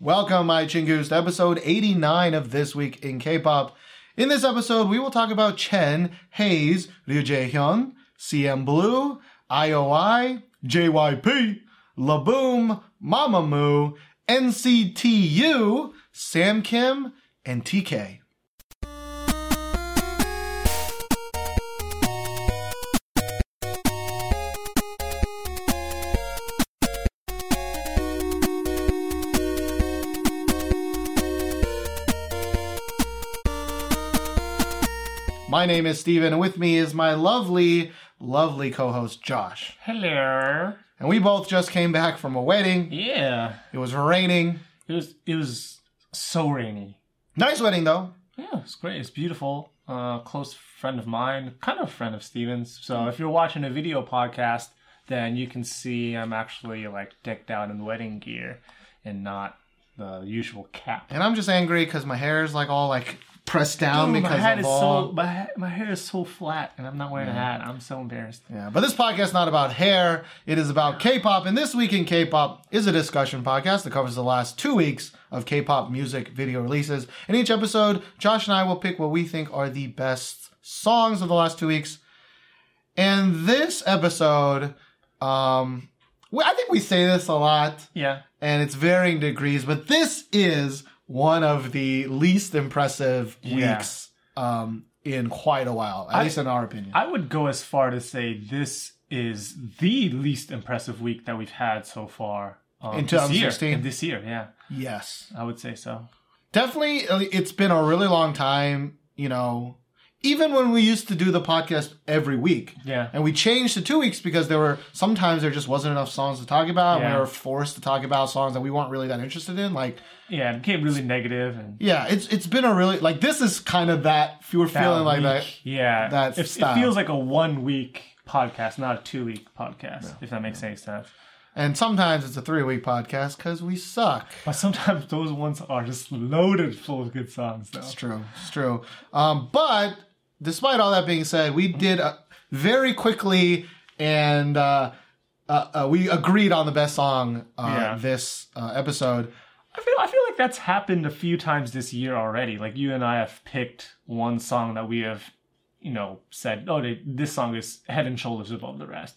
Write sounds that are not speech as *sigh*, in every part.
Welcome, my chingus, to episode 89 of This Week in K-Pop. In this episode, we will talk about Chen, Heize, Ryu Jae-hyun, CNBLUE, IOI, JYP, LABOUM, Mamamoo, NCTU, Sam Kim, and TK. My name is Steven, and with me is my lovely, lovely co-host Josh. Hello. And we both just came back from a wedding. Yeah. It was raining. It was it was so rainy. Nice wedding though. Yeah, it's great. It's beautiful. Uh, close friend of mine, kind of friend of Steven's. So if you're watching a video podcast, then you can see I'm actually like decked out in wedding gear and not the usual cap. And I'm just angry because my hair is like all like pressed down Dude, because my is all. so my, my hair is so flat and I'm not wearing a hat. I'm so embarrassed. Yeah, but this podcast is not about hair. It is about K-pop, and this week in K-pop is a discussion podcast that covers the last two weeks of K-pop music video releases. In each episode, Josh and I will pick what we think are the best songs of the last two weeks. And this episode, um, we- I think we say this a lot, Yeah. and it's varying degrees, but this is one of the least impressive Yeah. weeks um, in quite a while, at I- least in our opinion. I would go as far to say this is the least impressive week that we've had so far. Um, In this year. 2016? In this year, yeah. yes. I would say so. definitely uh, it's been a really long time you know even when we used to do the podcast every week Yeah. and we changed to two weeks because there were sometimes there just wasn't enough songs to talk about and Yeah. we were forced to talk about songs that we weren't really that interested in like Yeah, it became really negative and yeah it's it's been a really like this is kind of that if you were feeling like week, that Yeah, that it, it feels like a one week podcast, not a two week podcast. If that makes any sense. and sometimes it's a three week podcast because we suck But sometimes those ones are just loaded full of good songs, though. It's true. It's true. Um, but despite all that being said, we did uh, very quickly and uh, uh, uh, we agreed on the best song uh, Yeah. this uh, episode. I feel I feel like that's happened a few times this year already. Like you and I have picked one song that we have, you know, said, "Oh, they, this song is head and shoulders above the rest."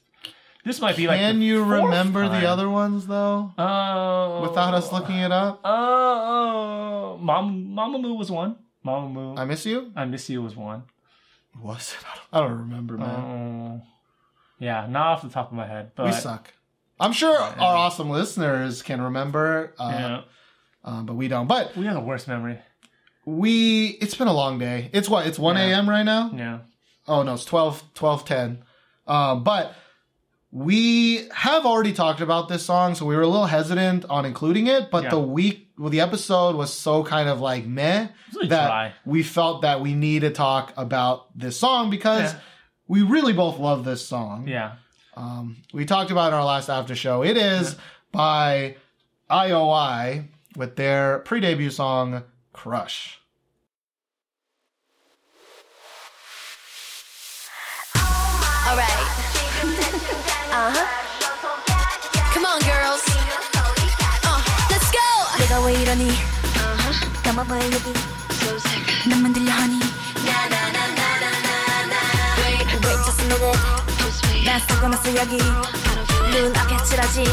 This might be like. Can you remember time. the other ones though? Uh, Without us looking it up, Uh, Mom, Mamamoo was one. Mamamoo. I miss you. I Miss You was one. Was it? I don't remember, man. Uh, yeah, not off the top of my head, but we suck. I'm sure our awesome listeners can remember, uh, yeah, um, but we don't. But we have the worst memory. we, it's been a long day. It's what? It's 1 Yeah. a.m. right now? Yeah, Oh no, it's 12, 12 10. Um, but we have already talked about this song, so we were a little hesitant on including it. But Yeah. the week, well, the episode was so kind of like meh really that dry. we felt that we need to talk about this song because Yeah. we really both love this song. yeah. Um, we talked about it in our last after show. It is by IOI with their pre-debut song "Crush." Alright. uh *laughs* huh. Come on, girls. Uh, let's go. 내가 왜 이러니? 감아봐 여기. 나만 들려 하니? Wait, wait just a minute. 나 쓰고 났어 여기. 눈 앞에 칠하지.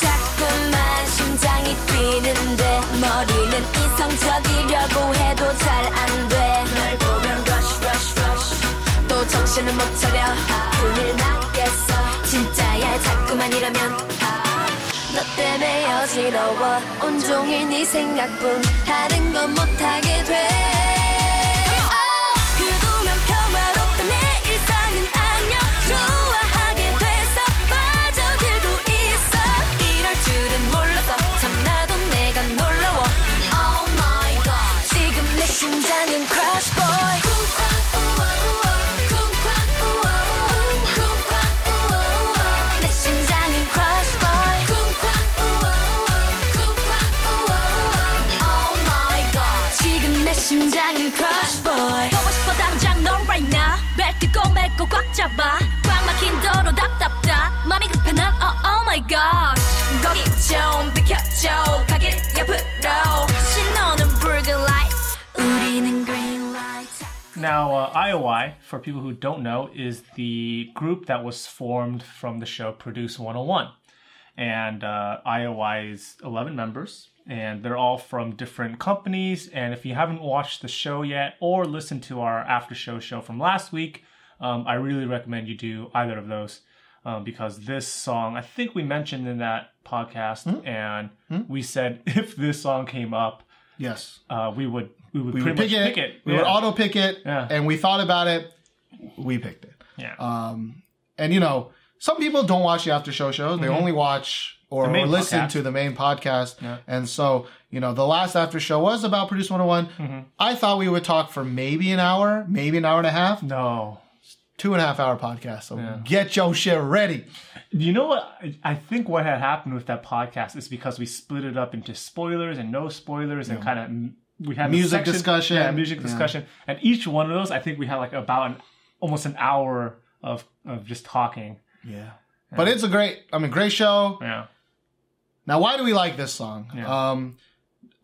자꾸만 심장이 뛰는데 머리는 이성적이려고 해도 잘 안 돼. 또 정신을 못 차려. 큰일 나겠어. 진짜야 자꾸만 이러면. 너 때문에 어지러워. 온종일 네 생각뿐 다른 건 못하게 돼. 그동안 평화롭던 내 일상은 좋아 꽉 잡아. 꽉 막힌 도로 답답다. 마음이 급해 난 oh, oh my god 거기 좀 비켜줘 가길 옆으로. 신호는 붉은 light. 우리는 green Now, uh, IOI, for people who don't know, is the group that was formed from the show Produce 101. And uh, IOI is 11 members, and they're all from different companies. And if you haven't watched the show yet or listened to our after show show from last week, um, I really recommend you do either of those. Um, because this song, I think we mentioned in that podcast, and we said *laughs* if this song came up, Yes. uh, we would we would We would pick much it. pick it. We yeah. would auto pick it. Yeah. And we thought about it. We picked it. yeah. Um, and you know, some people don't watch the after show shows. They only watch or, Mm-hmm. Or listen podcast. to the main podcast. Yeah. And so, you know, the last after show was about Produce 101. Mm-hmm. I thought we would talk for maybe an hour, maybe an hour and a half, no. Two and a half hour podcast. So get your shit ready. You know what? I- think what had happened with that podcast is because we split it up into spoilers and no spoilers and kind of we had a Music section- discussion. yeah, music Yeah. discussion, and each one of those, I think we had like about an almost an hour of of just talking. Yeah. But it's a great, I mean, great show. Yeah, Now, why do we like this song? Yeah. Um,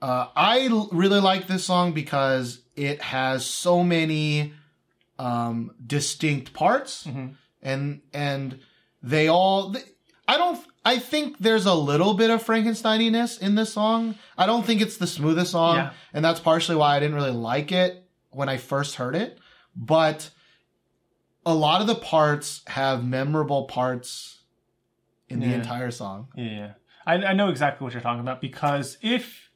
uh, I l- really like this song because it has so many um, distinct parts, Mm-hmm. and and they all. I don't. I think there's a little bit of Frankensteininess in this song. I don't think it's the smoothest song, Yeah. and that's partially why I didn't really like it when I first heard it. But a lot of the parts have memorable parts in the Yeah. entire song. yeah, yeah. I, I know exactly what you're talking about because if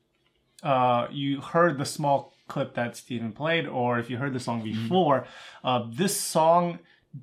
uh, you heard the small clip that Steven played, or if you heard the song Mm-hmm. before, uh, this song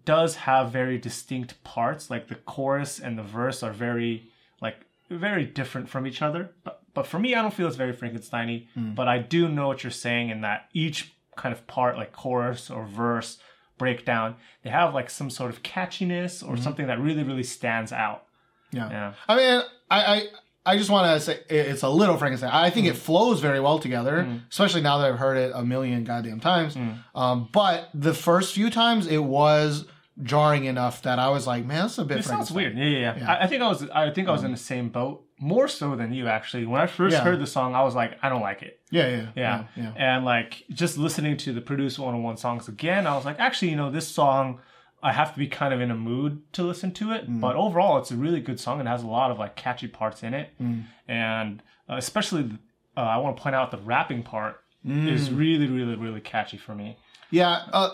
does have very distinct parts. Like the chorus and the verse are very like very different from each other. But but for me, I don't feel it's very Frankensteiny. Mm. But I do know what you're saying in that each kind of part, like chorus or verse breakdown, they have like some sort of catchiness or Mm-hmm. something that really really stands out. Yeah. Yeah. I mean, I I, I just want to say it's a little Frankenstein. I think it mm. flows very well together, mm. especially now that I've heard it a million goddamn times. Mm. Um, but the first few times it was jarring enough that I was like, man, that's a bit It sounds weird. Yeah, yeah. yeah. I, I think I was. I think I was um, in the same boat, more so than you actually. When I first Yeah. heard the song, I was like, I don't like it. Yeah, yeah, Yeah. yeah. And like just listening to the Produce 101 songs again, I was like, actually, you know, this song, I have to be kind of in a mood to listen to it. Mm. But overall, it's a really good song. It has a lot of like catchy parts in it. Mm. And uh, especially, uh, I want to point out the rapping part Mm. is really, really, really catchy for me. Yeah, uh,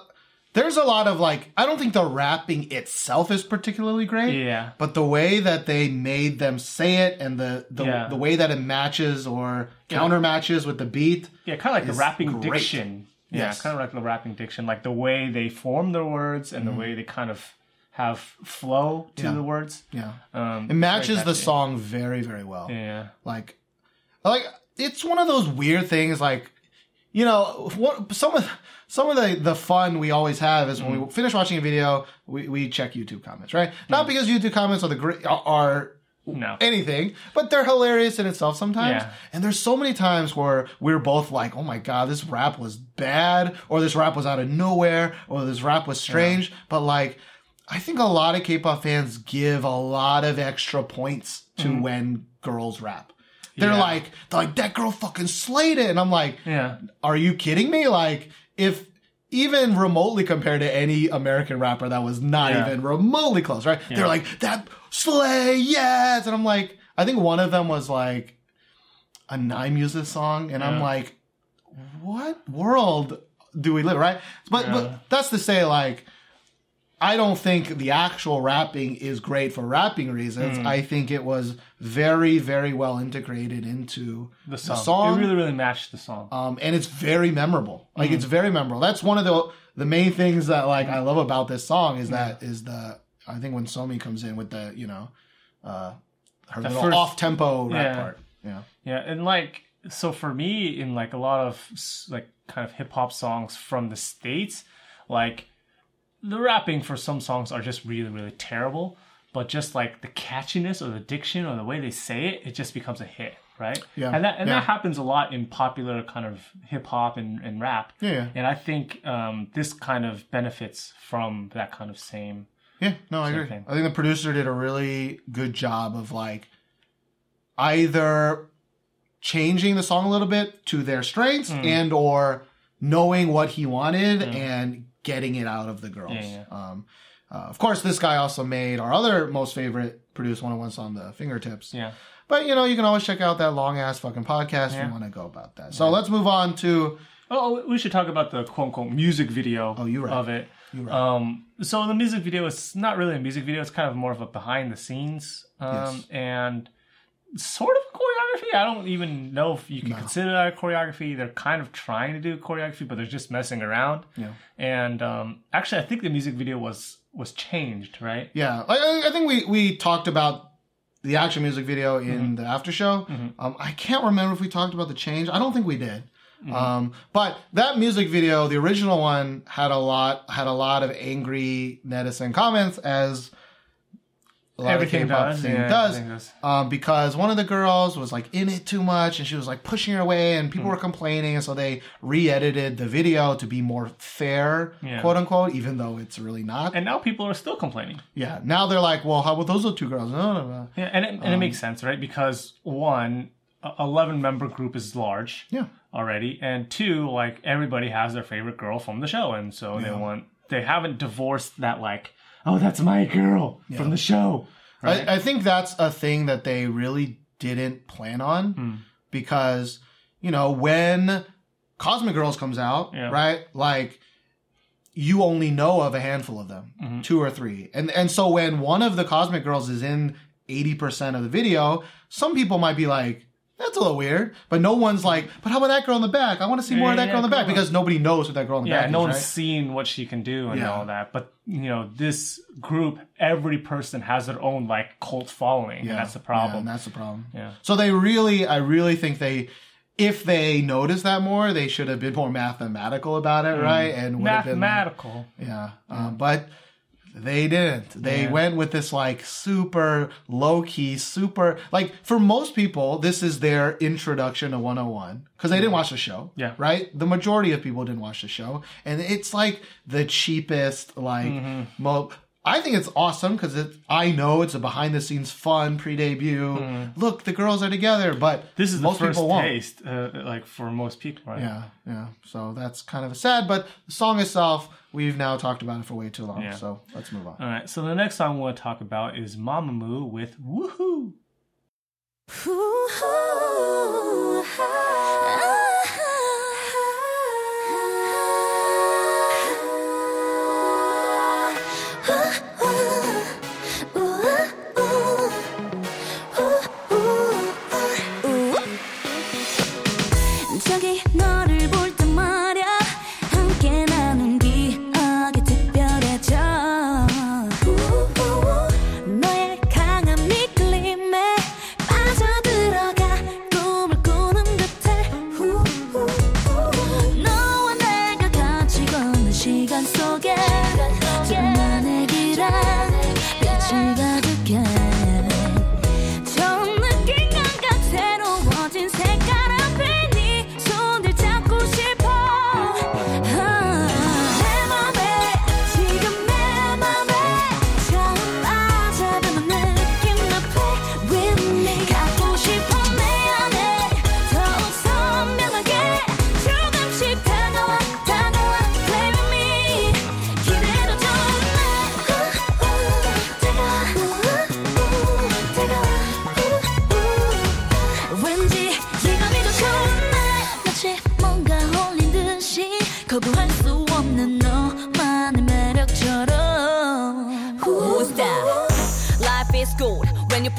there's a lot of like, I don't think the rapping itself is particularly great. Yeah. But the way that they made them say it and the the, Yeah. the way that it matches or counter matches with the beat. Yeah, kind of like the rapping great. diction. Yeah, Yes. kind of like the rapping diction, like the way they form their words and the way they kind of have flow to Mm-hmm. Yeah. the words. Yeah. Um, It matches the song very, very well. Yeah, Like, like it's one of those weird things. Like, you know, what some of some of the the fun we always have is when Mm. we finish watching a video, we, we check YouTube comments, right? Not because YouTube comments are the great are, are no, anything, but they're hilarious in itself sometimes. Yeah. And there's so many times where we're both like, "Oh my god, this rap was bad," or "This rap was out of nowhere," or "This rap was strange." But like, I think a lot of K-pop fans give a lot of extra points to mm. when girls rap. They're. Yeah. like, they're like, that girl fucking slayed it, and I'm like, yeah, are you kidding me? Like, if even remotely compared to any American rapper that was not Yeah. even remotely close, right? They're like, that slay, yes. And I'm like, I think one of them was like a Nine Muses song, and I'm like, what world do we live, right? But Yeah. but that's to say, like, I don't think the actual rapping is great for rapping reasons. Hmm. I think it was very, very well integrated into the song. song- It really, really matched the song. um, and it's very memorable. Like Mm. it's very memorable. That's one of the the main things that like I love about this song is that is the I think when Somi comes in with the you know uh, her little off tempo rap Yeah. part. Yeah, Yeah, and like so for me in like a lot of like kind of hip hop songs from the states, like the rapping for some songs are just really really terrible, but just like the catchiness or the diction or the way they say it, it just becomes a hit, right? Yeah, and that and yeah. that happens a lot in popular kind of hip hop and, and rap. Yeah, yeah. and I think um, this kind of benefits from that kind of same. Yeah. No, I agree. thing. I think the producer did a really good job of like either changing the song a little bit to their strengths Mm. and or knowing what he wanted and getting it out of the girls. Yeah, Um, uh, of course, this guy also made our other most favorite produced 101 song, The Fingertips. Yeah. But, you know, you can always check out that long ass fucking podcast if you want to go about that. So let's move on to. Oh, we should talk about the quote unquote music video Oh, you're right. of it. Right. Um, so the music video is not really a music video; it's kind of more of a behind the scenes um, Yes. and sort of choreography. I don't even know if you can consider that a choreography. They're kind of trying to do choreography, but they're just messing around. Yeah. And um, actually, I think the music video was was changed, right? Yeah, I, I think we we talked about the actual music video in the after show. Um, I can't remember if we talked about the change. I don't think we did. Um, but that music video, the original one, had a lot had a lot of angry netizen comments as a lot Everything of K-pop does, yeah, does. does. Um, because one of the girls was like in it too much and she was like pushing her away and people were complaining and so they re-edited the video to be more fair, Yeah. quote unquote, even though it's really not. And now people are still complaining. Yeah. Now they're like, well, how about those two girls? No, no, no. Yeah, and it, and it Um, makes sense, right? Because one, a eleven member group is large. Yeah. already, and two, like everybody has their favorite girl from the show, and so they want they haven't divorced that like, oh, that's my girl from the show. Right? I, I think that's a thing that they really didn't plan on Hmm. because, you know, when Cosmic Girls comes out, Yeah. right? Like, you only know of a handful of them, Mm-hmm. two or three. And, and so when one of the Cosmic Girls is in 80% of the video, some people might be like, that's a little weird. But no one's like, but how about that girl in the back? I want to see more of that yeah, girl in the back on. because nobody knows what that girl in the yeah, back no is, one's right? seen what she can do and Yeah. all that, but you know, this group, every person has their own like cult following, and that's the Yeah, problem. and that's the problem. Yeah. So they really, I really think they, if they noticed that more, they should have been more mathematical about it, right? And have been Mathematical. yeah. Um, but they didn't. They Yeah. went with this like super low key, super like for most people, this is their introduction to 101 because they didn't watch the show. Yeah. Right. The majority of people didn't watch the show, and it's like the cheapest, like Mm-hmm. mo. I think it's awesome because it. I know it's a behind the scenes fun pre debut. Look, the girls are together, but. This is most the first people won't. taste, uh, like for most people, right? Yeah, yeah. So that's kind of sad, but the song itself, we've now talked about it for way too long. Yeah. So let's move on. All right, so the next song we want to talk about is Mamamoo with Woohoo. 저기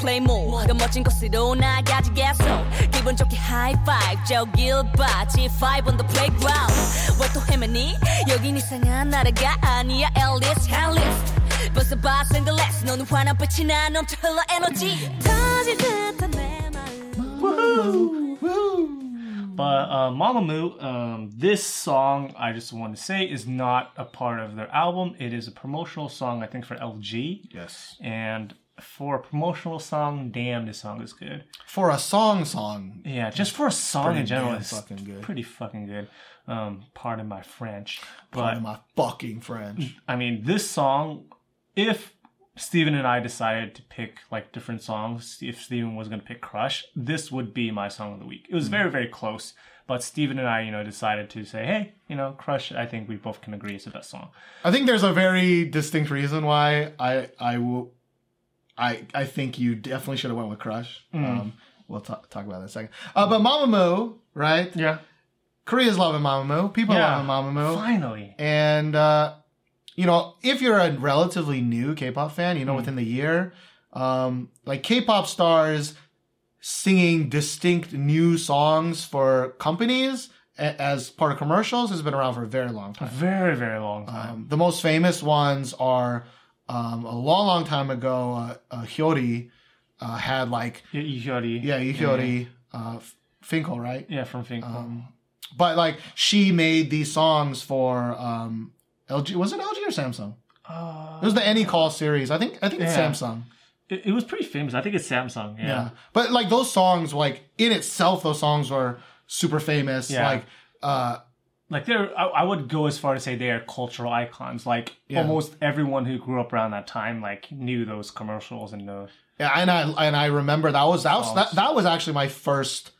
when you play more 더 멋진 곳으로 나가지겠어 기분 좋게 high five 저길 봐 G5 on the playground 왜 또 헤매니 여긴 이상한 나라가 아니야 Alice Alice 벌써 봐 생글레스 너는 환한 빛이 나 넘쳐 흘러 에너지 터질 듯한 내 마음 But uh, Mamamoo, um, this song, I just want to say, is not a part of their album. It is a promotional song, I think, for LG. Yes. And for a promotional song, damn, this song is good. For a song, song. Yeah, just for a song in general, it's fucking good. pretty fucking good. Um, pardon my French, but Pardon my fucking French. I mean, this song, if Steven and I decided to pick like different songs. If Steven was going to pick Crush, this would be my song of the week. It was very, very close. But Steven and I, you know, decided to say, hey, you know, Crush, I think we both can agree is the best song. I think there's a very distinct reason why I I will I I think you definitely should have went with Crush. Um, we'll talk talk about that in a second. Uh, but Mamamoo, right? Yeah. Korea's loving Mamamoo. People Yeah. loving Mamamoo. Finally. And uh, you know, if you're a relatively new K-pop fan, you know, within the year, um, like K-pop stars singing distinct new songs for companies as part of commercials has been around for a very long time. Very, very long time. Um, the most famous ones are um, a long, long time ago. Uh, uh, Hyori uh, had like Y- Yuri. yeah, Hyori uh, Fin.K.L, right? Yeah, from Fin.K.L. Um, but like she made these songs for um, LG. Was it LG or Samsung? Uh, It was the Anycall series. I think I think it's Yeah. Samsung. it, it was pretty famous. I think it's Samsung. Yeah. Yeah. But like those songs, like in itself, those songs were super famous. Yeah. Like uh, Like they're, I, I would go as far to say they are cultural icons. Like Yeah. almost everyone who grew up around that time, like knew those commercials and those yeah, and I and I remember that was that was that, that was actually my first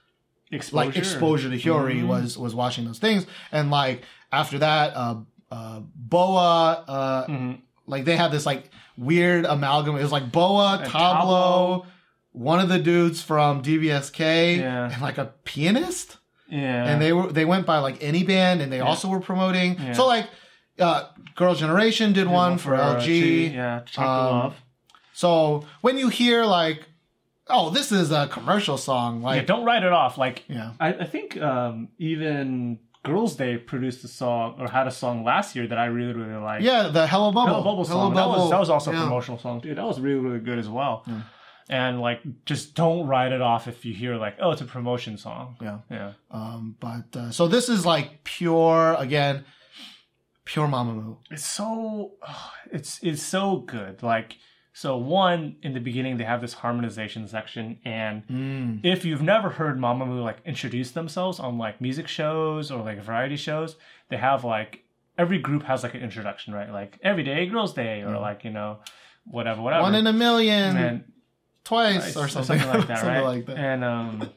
exposure. like exposure to Hyori Mm-hmm. was was watching those things, and like after that, uh, uh, Boa, uh, Mm-hmm. like they had this like weird amalgam. It was like Boa, And Tablo, one of the dudes from DBSK, Yeah. and like a pianist, Yeah. and they were they went by like any band, and they also were promoting. Yeah. So like, uh, Girl Generation did one for, uh, LG. G, Yeah. Check the Um, love. So when you hear like, oh, this is a commercial song, Yeah, like don't write it off. Like yeah. I, I think um, even Girls' Day produced a song or had a song last year that I really really liked. Yeah, the Hello Bubble. Hello Bubble Hello song. that, was, that was also a Yeah. promotional song, dude. That was really, really good as well. And like, just don't write it off if you hear like, oh, it's a promotion song. Yeah. Yeah. Um, but uh, so this is like pure again, pure Mamamoo. It's so, it's it's so good. Like, so one in the beginning they have this harmonization section, and Mm. if you've never heard Mamamoo like introduce themselves on like music shows or like variety shows, they have like every group has like an introduction, right? Like Everyday Girls Day or like you know, whatever, whatever. One in a million, and twice or something, like that, *laughs* something right? like that. And um,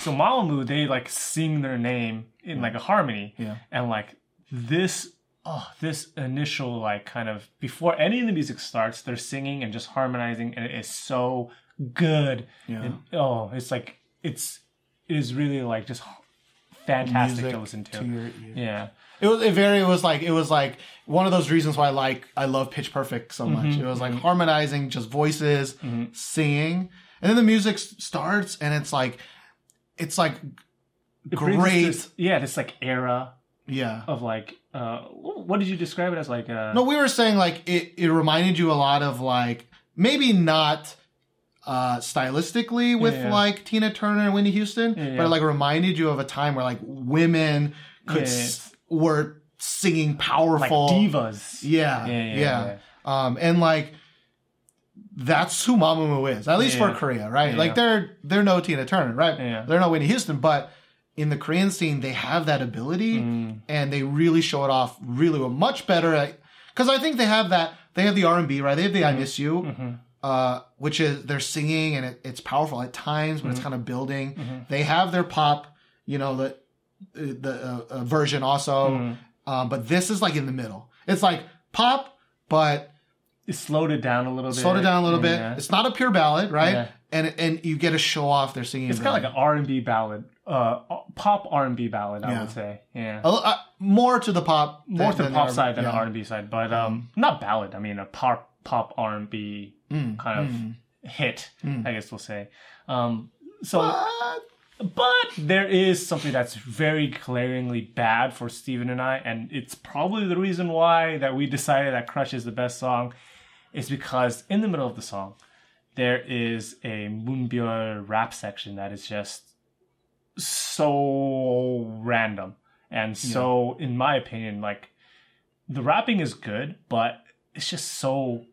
so Mamamoo, they like sing their name in like a harmony, Yeah. and like this, oh, this initial like kind of before any of the music starts, they're singing and just harmonizing, and it is so good. Yeah. And, oh, it's like it's it is really like just fantastic Music to listen to. to yeah. It was it very. It was like it was like one of those reasons why I like I love Pitch Perfect so much. Mm-hmm. It was like harmonizing, just voices, singing, and then the music starts, and it's like it's like It great. this- yeah, this like era yeah. of like uh, what did you describe it as? Like uh, No, we were saying like it, it reminded you a lot of like maybe not uh stylistically with Yeah. like Tina Turner and Whitney Houston, Yeah, yeah. but it like reminded you of a time where like women could Yeah, yeah. Were singing like powerful divas. Yeah, Yeah, yeah, yeah, Um and like that's who Mamamoo is, at least Yeah. for Korea, right? Yeah. Like they're they're no Tina Turner, right? Yeah. They're no Whitney Houston, but in the Korean scene, they have that ability, Mm. and they really show it off really well, much better. Because I think they have that. They have the R and B, right? They have the Mm-hmm. "I Miss You," uh, which is they're singing and it, it's powerful at times, Mm-hmm. it's kind of building. They have their pop, you know, the the uh, uh, version also, Mm-hmm. um, but this is like in the middle. It's like pop, but It slowed it down a little bit. slowed it down a little Yeah. bit. It's not a pure ballad, right? Yeah. And and you get to show off their singing. It's kind of like an R and B ballad, uh, pop R and B ballad. I Yeah. would say, yeah, a, uh, more to the pop, more than- to the pop side than the R and B side, but um, not ballad. I mean, a pop pop R and B Mm, kind of hit. I guess we'll say. Um, so, But but there is something that's very glaringly bad for Steven and I, and it's probably the reason why that we decided that Crush is the best song, is because in the middle of the song, there is a Moonbyul rap section that is just so random. And so, in my opinion, like, the rapping is good, but it's just so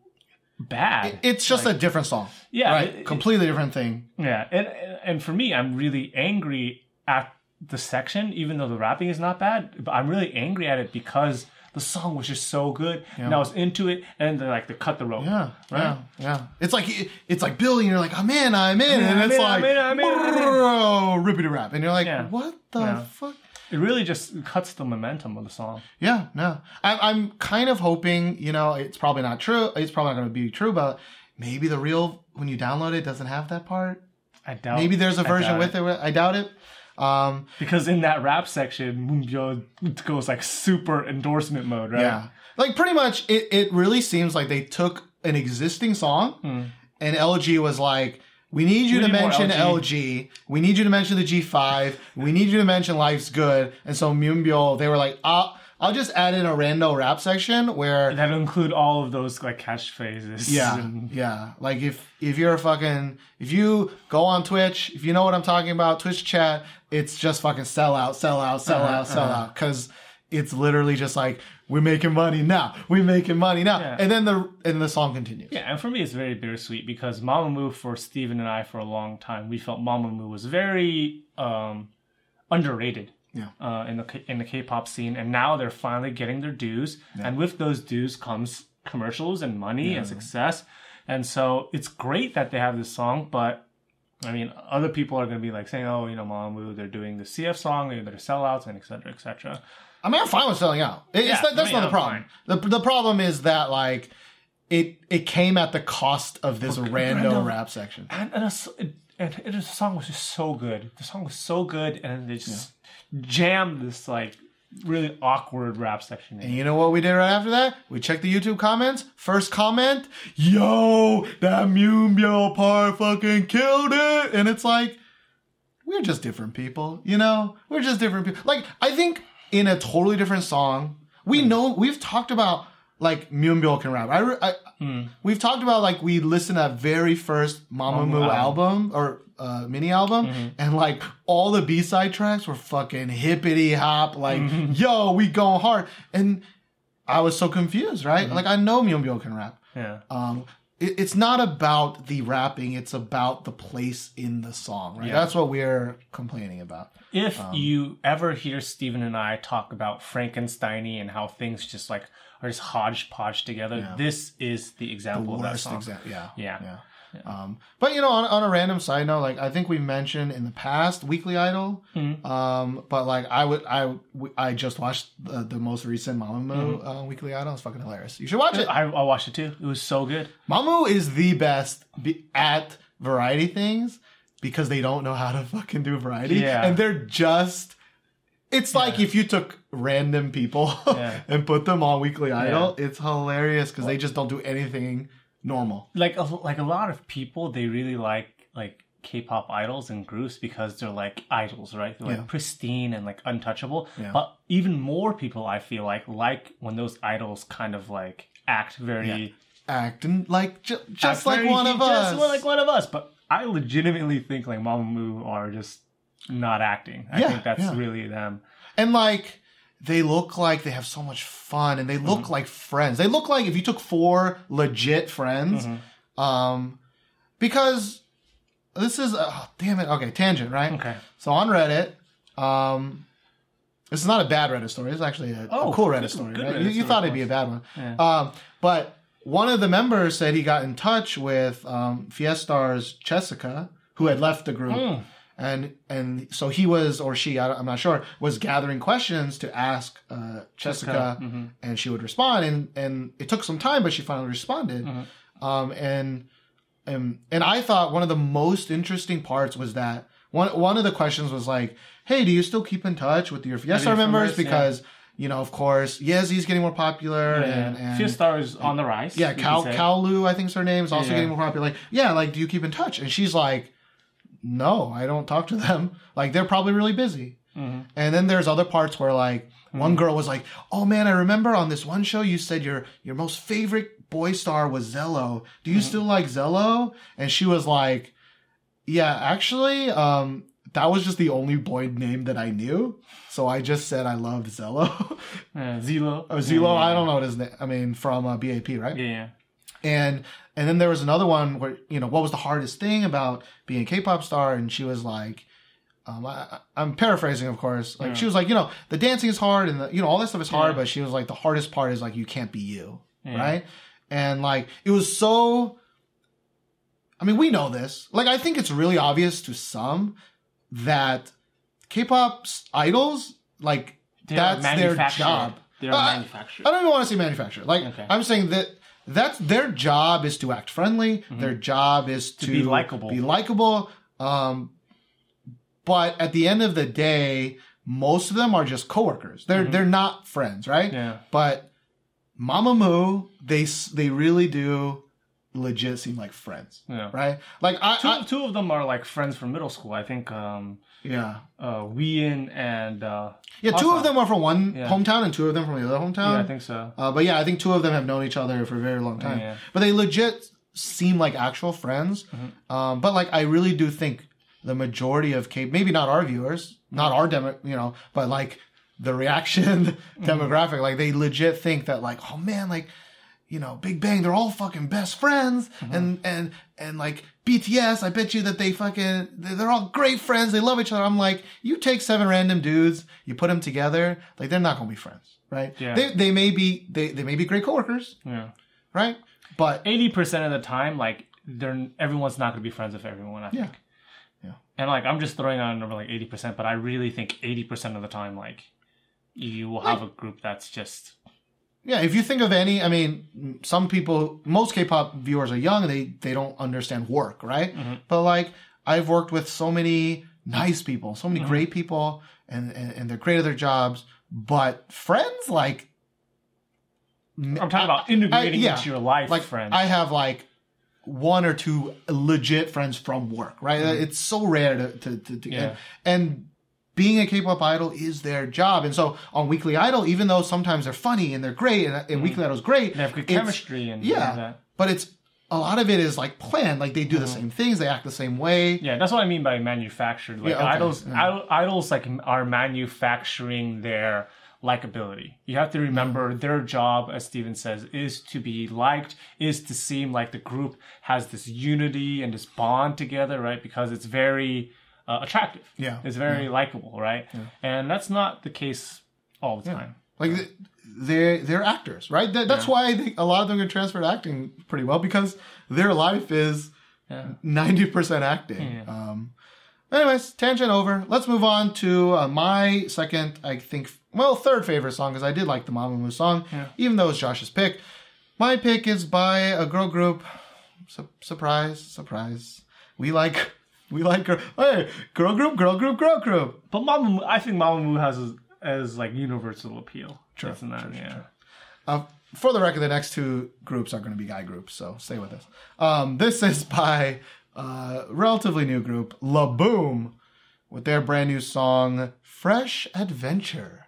bad. it's just a different song. Yeah, right. it- Completely different thing. Yeah, and and for me, I'm really angry at the section, even though the rapping is not bad. But I'm really angry at it because the song was just so good, and I was into it. And they're like, they cut the rope. Yeah, Right? yeah, yeah. It's like it's like building. You're like, I'm in, I'm in, and I'm it's in, like, I'm in, I'm in, I'm in. Rippity rap, and you're like, Yeah. what the Yeah. fuck? It really just cuts the momentum of the song. Yeah, no. I'm, I'm kind of hoping, you know, it's probably not true. It's probably not going to be true, but maybe the real, when you download it, doesn't have that part. I doubt. Maybe there's a version with it. I doubt it. Um, because in that rap section, Moonbyul goes like super endorsement mode, right? yeah. Like pretty much, it, it really seems like they took an existing song and LG was like, we need you. We to need mention LG. LG. We need you to mention the G5. we need you to mention Life's Good. And so Moonbyul, they were like, I'll, I'll just add in a rando rap section where That include all of those like catchphrases. Yeah, and- yeah. Like if if you're a fucking if you go on Twitch, if you know what I'm talking about, Twitch chat, it's just fucking sell out, sell out, sell Uh-huh, out, sell out. Because it's literally just like we're making money now, we're making money now, Yeah. and then the and the song continues. Yeah, and for me, it's very bittersweet because Mamamoo for Steven and I for a long time, we felt Mamamoo was very um, underrated. Yeah. Uh, in the K- in the K-pop scene, and now they're finally getting their dues, and with those dues comes commercials and money and success, and so it's great that they have this song. But I mean, other people are going to be like saying, "Oh, you know, Mamamoo, they're doing the CF song, they're sellouts, and etc. etc." I mean, I'm fine with selling out. It- Yeah, not, that's I not the problem. The the problem is that like it it came at the cost of this rando random- rap section. and and, it, and it, the song was just so good. The song was so good, and they just jammed this like really awkward rap section. And you know what we did right after that? We checked the YouTube comments. First comment, yo, that Moonbyul part fucking killed it. And it's like, we're just different people, you know? We're just different people. Like, I think in a totally different song, we hmm. know, we've talked about like Moonbyul can rap. I, I hmm. We've talked about like we listened to that very first Mamamoo Mamamoo album. or uh, mini album, mm-hmm. and like all the B side tracks were fucking hippity hop, like mm-hmm. yo, we going hard, and I was so confused, right? Mm-hmm. Like I know Moonbyul can rap. Yeah, Um, it, it's not about the rapping; it's about the place in the song, right? Yeah. That's what we're complaining about. if Um, you ever hear Steven and I talk about Frankensteiny and how things just like are just hodgepodge together, this is the example of that song. example, yeah, Yeah. yeah. Um, but you know, on, on a random side note, like I think we mentioned in the past Weekly Idol, Mm-hmm. um, but like I would, I I just watched the, the most recent Mamamoo Mm-hmm. uh, Weekly Idol. It's fucking hilarious. You should watch it. I, I watched it too. It was so good. Mamu is the best be- at variety things because they don't know how to fucking do variety, Yeah. and they're just. It's like if you took random people Yeah. *laughs* and put them on Weekly Idol. It's hilarious because they just don't do anything normal. like a, like a lot of people they really like like K-pop idols and groups because they're like idols, right? They're like Yeah. pristine and like untouchable. Yeah. But even more people I feel like like when those idols kind of like act very Acting like ju- just act like very- one of us, just us. like one of us. But I legitimately think like Mamamoo are just not acting. I Yeah, think that's yeah. really them. and like they look like they have so much fun and they look Mm-hmm. like friends they look like if you took four legit friends Mm-hmm. um because this is oh, damn it okay tangent right Okay. so on reddit um this is not a bad reddit story it's actually a, a Oh, cool reddit story right? Reddit you, you story, thought it'd be a bad one Yeah. um but one of the members said he got in touch with um fiestar's jessica who had left the group Hmm. And and so he was or she I, am not sure was gathering questions to ask uh, Jessica, mm-hmm. and she would respond and and it took some time but she finally responded Mm-hmm. um and and and I thought one of the most interesting parts was that one one of the questions was like hey do you still keep in touch with your Fiestar members members, yeah. because you know of course yes he's getting more popular and, and Few stars on the rise. yeah, Cal. Cao Lu, I think's her name, is also Yeah. getting more popular. Like, yeah, like, do you keep in touch? And she's like, no, I don't talk to them. *laughs* Like, they're probably really busy. Mm-hmm. And then there's other parts where like one girl was like, "Oh man, I remember on this one show you said your your most favorite boy star was Zelo. Do Mm-hmm. you still like Zelo?" And she was like, "Yeah, actually, um, that was just the only boy name that I knew, so I just said I loved Zelo." *laughs* Yeah, Zelo. oh, Zelo, I don't know what his name. I mean, from uh, BAP, right? Yeah, yeah. And and then there was another one where you know what was the hardest thing about being a K-pop star, and she was like, um, I, I- I'm paraphrasing, of course. Like she was like, you know, the dancing is hard and the, you know all that stuff is hard, Yeah. but she was like, the hardest part is like you can't be you, right? And like it was so. I mean, we know this. Like, I think it's really obvious to some that K-pop idols, like, They're that's their job. They're Uh, manufactured. I don't even want to say manufacturer. Like Okay. I'm saying that that's their job is to act friendly. Their job is to, be likable. Be likable. Um, but at the end of the day, most of them are just coworkers. They're they're not friends, right? Yeah. But Mamamoo, they they really do legit seem like friends, Yeah. right? Like I, Two, I two of them are like friends from middle school. I think um, yeah. uh, Wheein and uh, Yeah, two of them are from one Yeah. hometown and two of them from the other hometown. Yeah, I think so. Uh, but yeah, I think two of them have known each other for a very long time. Yeah. But they legit seem like actual friends. Mm-hmm. Um, but like, I really do think the majority of Cape, maybe not our viewers, not our demo, you know, but like the reaction *laughs* Mm-hmm. demographic, like they legit think that like, oh man, like, you know, Big Bang, they're all fucking best friends, Mm-hmm. and and and like BTS, I bet you that they fucking they're all great friends, they love each other. I'm like, you take seven random dudes, you put them together, like they're not gonna be friends, right? Yeah. They they may be they they may be great coworkers, Yeah. right? But Eighty percent of the time, like they're everyone's not gonna be friends with everyone. I think. Yeah. Yeah. And like I'm just throwing out a number like eighty percent, but I really think eighty percent of the time, like you will have a group that's just yeah, if you think of any, I mean, some people, most K-pop viewers are young they they don't understand work, right? But like, I've worked with so many nice people, so many great people, and, and and they're great at their jobs. But friends, like, I'm talking about integrating yeah. into your life, like friends. I have like one or two legit friends from work, right? It's so rare to to, to, to Mm-hmm. Yeah. and, and being a K-pop idol is their job. And so on Weekly Idol, even though sometimes they're funny and they're great, and, and mm. Weekly Idol's great, Mm-hmm. they have good chemistry and yeah, that. but it's a lot of it is like planned. Like they do the mm-hmm. same things, they act the same way. Yeah, that's what I mean by manufactured. Like Yeah, okay, idols, yeah. idol, idols like are manufacturing their likability. You have to remember mm. their job, as Steven says, is to be liked, is to seem like the group has this unity and this bond together, right? Because it's very uh, attractive. Yeah, it's very likable, right? And that's not the case all the time. Like th- they're they're actors, right? That, that's why I think a lot of them get transferred to acting pretty well because their life is Yeah. ninety percent acting. Um, anyways, tangent over. Let's move on to uh, my second, I think, well, third favorite song because I did like the Mamamoo song, even though it's Josh's pick. My pick is by a girl group. Su- surprise, surprise. We like we like girl. Hey, girl group, girl group, girl group. But Mamamoo, I think Mamamoo has as like universal appeal. True, Isn't that? true, true, yeah. true. Uh, for the record, the next two groups are going to be guy groups, so stay with us. Um, this is by uh, relatively new group LABOUM with their brand new song "Fresh Adventure."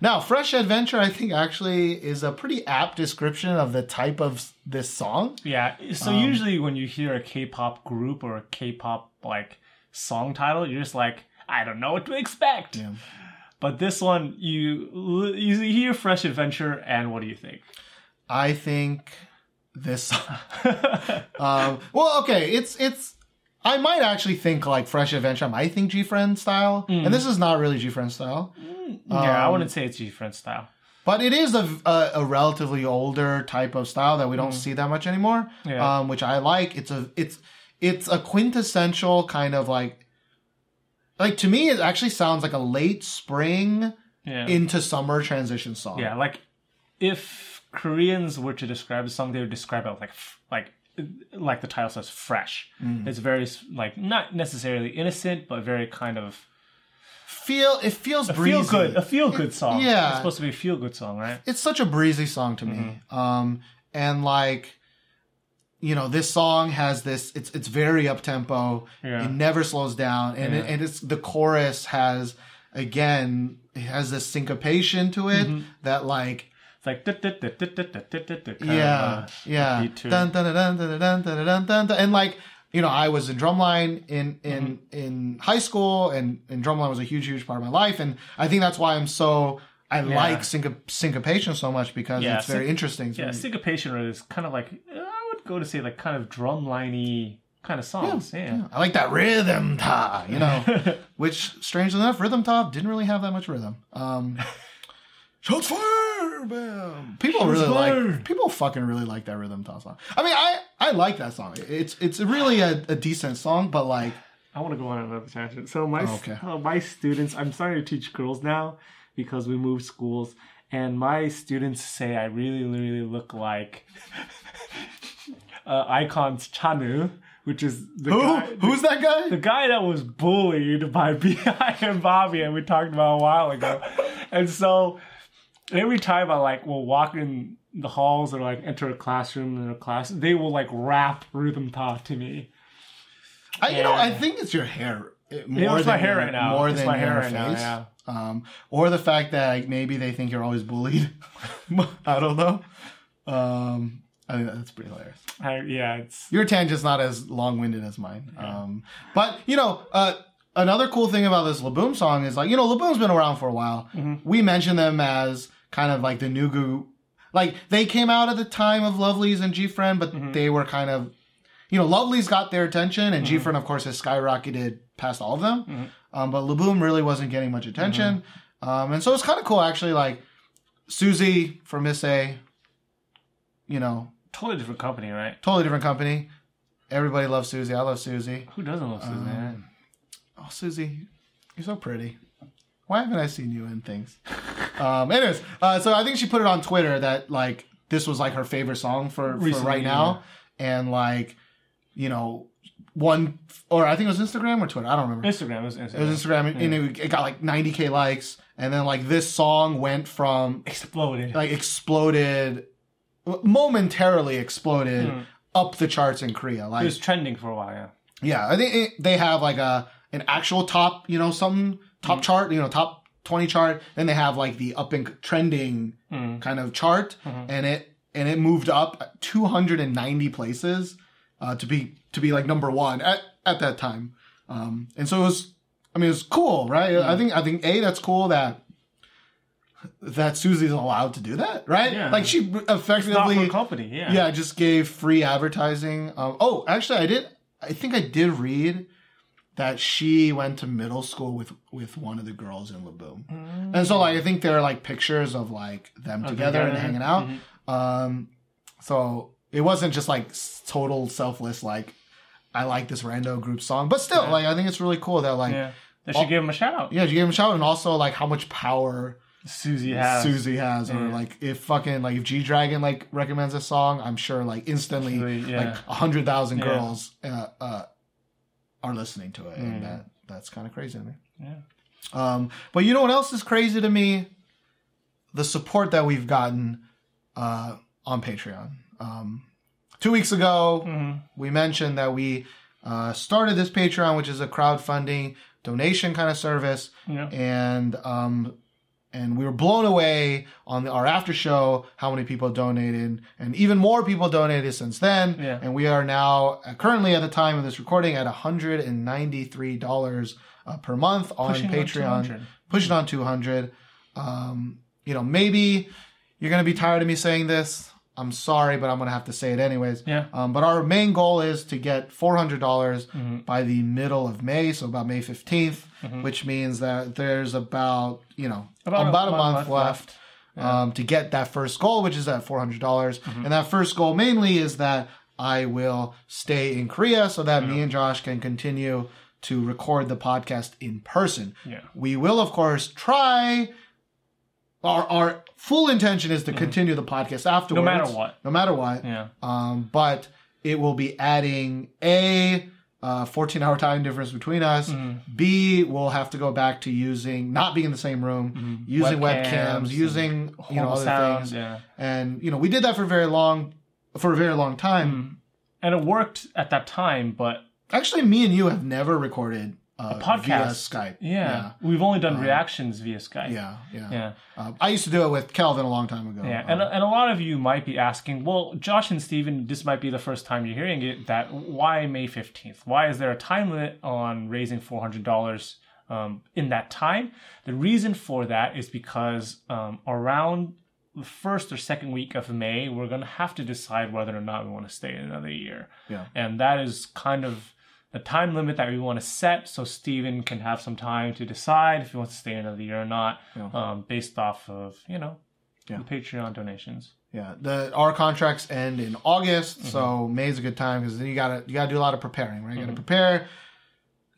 Now, Fresh Adventure, I think actually is a pretty apt description of the type of this song. Yeah. So Um, usually when you hear a K-pop group or a K-pop like song title, you're just like, I don't know what to expect. Yeah. But this one, you you hear Fresh Adventure, and what do you think? I think this *laughs* *laughs* um, well, okay, it's it's. I might actually think like Fresh Adventure. I might think G Friend style, and this is not really G Friend style. yeah, I Um, wouldn't say it's G Friend style. But it is a, a, a relatively older type of style that we don't see that much anymore. Yeah. Um, which I like. It's a it's it's a quintessential kind of like like to me it actually sounds like a late spring Yeah. into summer transition song. Yeah, like if Koreans were to describe the song, they would describe it like like like the title says, fresh. Mm. It's very like not necessarily innocent, but very kind of Feel it feels a breezy. feel good, a feel good song. yeah. it's supposed to be a feel good song, right? it's such a breezy song to me. Mm-hmm. Um, and like, you know, this song has this. It's it's very up tempo. Yeah. It never slows down, and it, and it's the chorus has again it has this syncopation to it Mm-hmm. that like like yeah yeah beat to it. dun, dun, dun, dun, dun, dun, dun, dun, dun, dun. and like you know I was in drumline in in Mm-hmm. in high school and and drumline was a huge huge part of my life and I think that's why I'm so. I like synco- syncopation so much because Yeah, it's very interesting. Yeah, me. syncopation is kind of like I would go to say like kind of drumliney kind of songs. Yeah. I like that rhythm ta, you know, *laughs* which strangely enough, Rhythm Ta didn't really have that much rhythm. Um, shots fired, bam. People Shots really fired. like people fucking really like that Rhythm Ta song. I mean, I I like that song. It's it's really a, a decent song, but like I want to go on another tangent. So my Oh, okay. uh, my students, I'm starting to teach girls now because we moved schools, and my students say I really, really look like *laughs* uh, iKON's Chanwoo, which is the who guy, who's that guy? the guy that was bullied by *laughs* B.I and Bobby, and we talked about a while ago. And so every time I like will walk in the halls or like enter a classroom in a class, they will like rap Rhythm Ta to me. I, you know, I think it's your hair. uh, More Yeah, it's my hair your- right now. More It's than my hair right now, face. yeah. Um, or the fact that like, maybe they think you're always bullied. *laughs* I don't know. Um, I think that's pretty hilarious. I, yeah, it's Your tangent's not as long winded as mine. Um, but you know, uh, another cool thing about this LABOUM song is like, you know, LABOUM's been around for a while. We mention them as kind of like the new goo. Like they came out at the time of Lovelyz and G Friend, but mm-hmm. they were kind of, you know, Lovelyz got their attention, and mm-hmm. G Friend, of course, has skyrocketed past all of them. Mm-hmm. Um, but LABOUM really wasn't getting much attention, um, and so it's kind of cool actually. Like Suzy from Miss A, you know, totally different company, right? totally different company. Everybody loves Suzy. I love Suzy. Who doesn't love Suzanne? Um, oh, Suzy, you're so pretty. Why haven't I seen you in things? um, anyways, uh, so I think she put it on Twitter that like this was like her favorite song for, for Recently, right now, and like you know one or I think it was Instagram or Twitter. I don't remember. Instagram was Instagram. It was Instagram, and it, it got like 90k likes, and then like this song went from exploded. like exploded, momentarily exploded up the charts in Korea. Like it was trending for a while. Yeah. yeah, I think it, they have like a an actual top, you know, some top chart, you know, top twenty chart. Then they have like the up and trending kind of chart, and it and it moved up two hundred and ninety places uh, to be to be like number one at at that time. Um, and so it was, I mean, it was cool, right? I think I think a that's cool that that Suzy's allowed to do that, right? Yeah. Like she effectively company. Yeah. yeah, just gave free advertising. Um, oh, actually, I did. I think I did read that she went to middle school with with one of the girls in LABOUM, and so like I think there are like pictures of like them together and hanging out. Um, so it wasn't just like total selfless like I like this rando group song, but still like I think it's really cool that like yeah, Yeah. They should give him a shout out. Yeah, she gave him a shout, and also like how much power Suzy has. Suzy has, or Yeah. like if fucking like if G Dragon like recommends a song, I'm sure like instantly yeah. like a hundred thousand Yeah. girls uh, uh, are listening to it, and that that's kind of crazy to me. Yeah. Um, but you know what else is crazy to me? The support that we've gotten uh, on Patreon. Um, two weeks ago, Mm-hmm. we mentioned that we uh, started this Patreon, which is a crowdfunding donation kind of service, Yeah. and um, and we were blown away on the, our after show how many people donated, and even more people donated since then. Yeah. And we are now uh, currently at the time of this recording at hundred and ninety three dollars uh, per month on Pushing Patreon, 200. pushing on two hundred. Um, you know, maybe you're gonna be tired of me saying this. I'm sorry, but I'm gonna have to say it anyways. Yeah. Um, but our main goal is to get four hundred dollars Mm-hmm. by the middle of May, so about May 15th, which means that there's about you know about, About a, month, month left. Um, to get that first goal, which is at four hundred dollars, Mm-hmm. and that first goal mainly is that I will stay in Korea so that me and Josh can continue to record the podcast in person. Yeah. We will, of course, try. Our our full intention is to continue the podcast afterwards, Mm-hmm. matter what. No matter what. Yeah. Um, but it will be adding a uh, 14 hour time difference between us. Mm-hmm. B, we'll have to go back to using, not being in the same room, using webcams, Mm-hmm. Webcams using, you know, horrible other sounds, things. yeah. And, you know, we did that for very long, for a very long time. And it worked at that time, but Actually, me and you have never recorded uh, podcast via Skype. Yeah, we've only done reactions via Skype. Yeah. Yeah. Yeah. Uh, I used to do it with Kelvin a long time ago. Yeah, Uh, and, and a lot of you might be asking, well, Josh and Steven, this might be the first time you're hearing it, that why May 15th? Why is there a time limit on raising $400 um, in that time? The reason for that is because um, around the first or second week of May, we're going to have to decide whether or not we want to stay another year. Yeah. And that is kind of the time limit that we want to set so Steven can have some time to decide if he wants to stay another year or not, um, based off of, you know, Yeah. the Patreon donations. Yeah, the our contracts end in August, Mm-hmm. so May's a good time because then you gotta you gotta do a lot of preparing, right? You Mm-hmm. gotta prepare,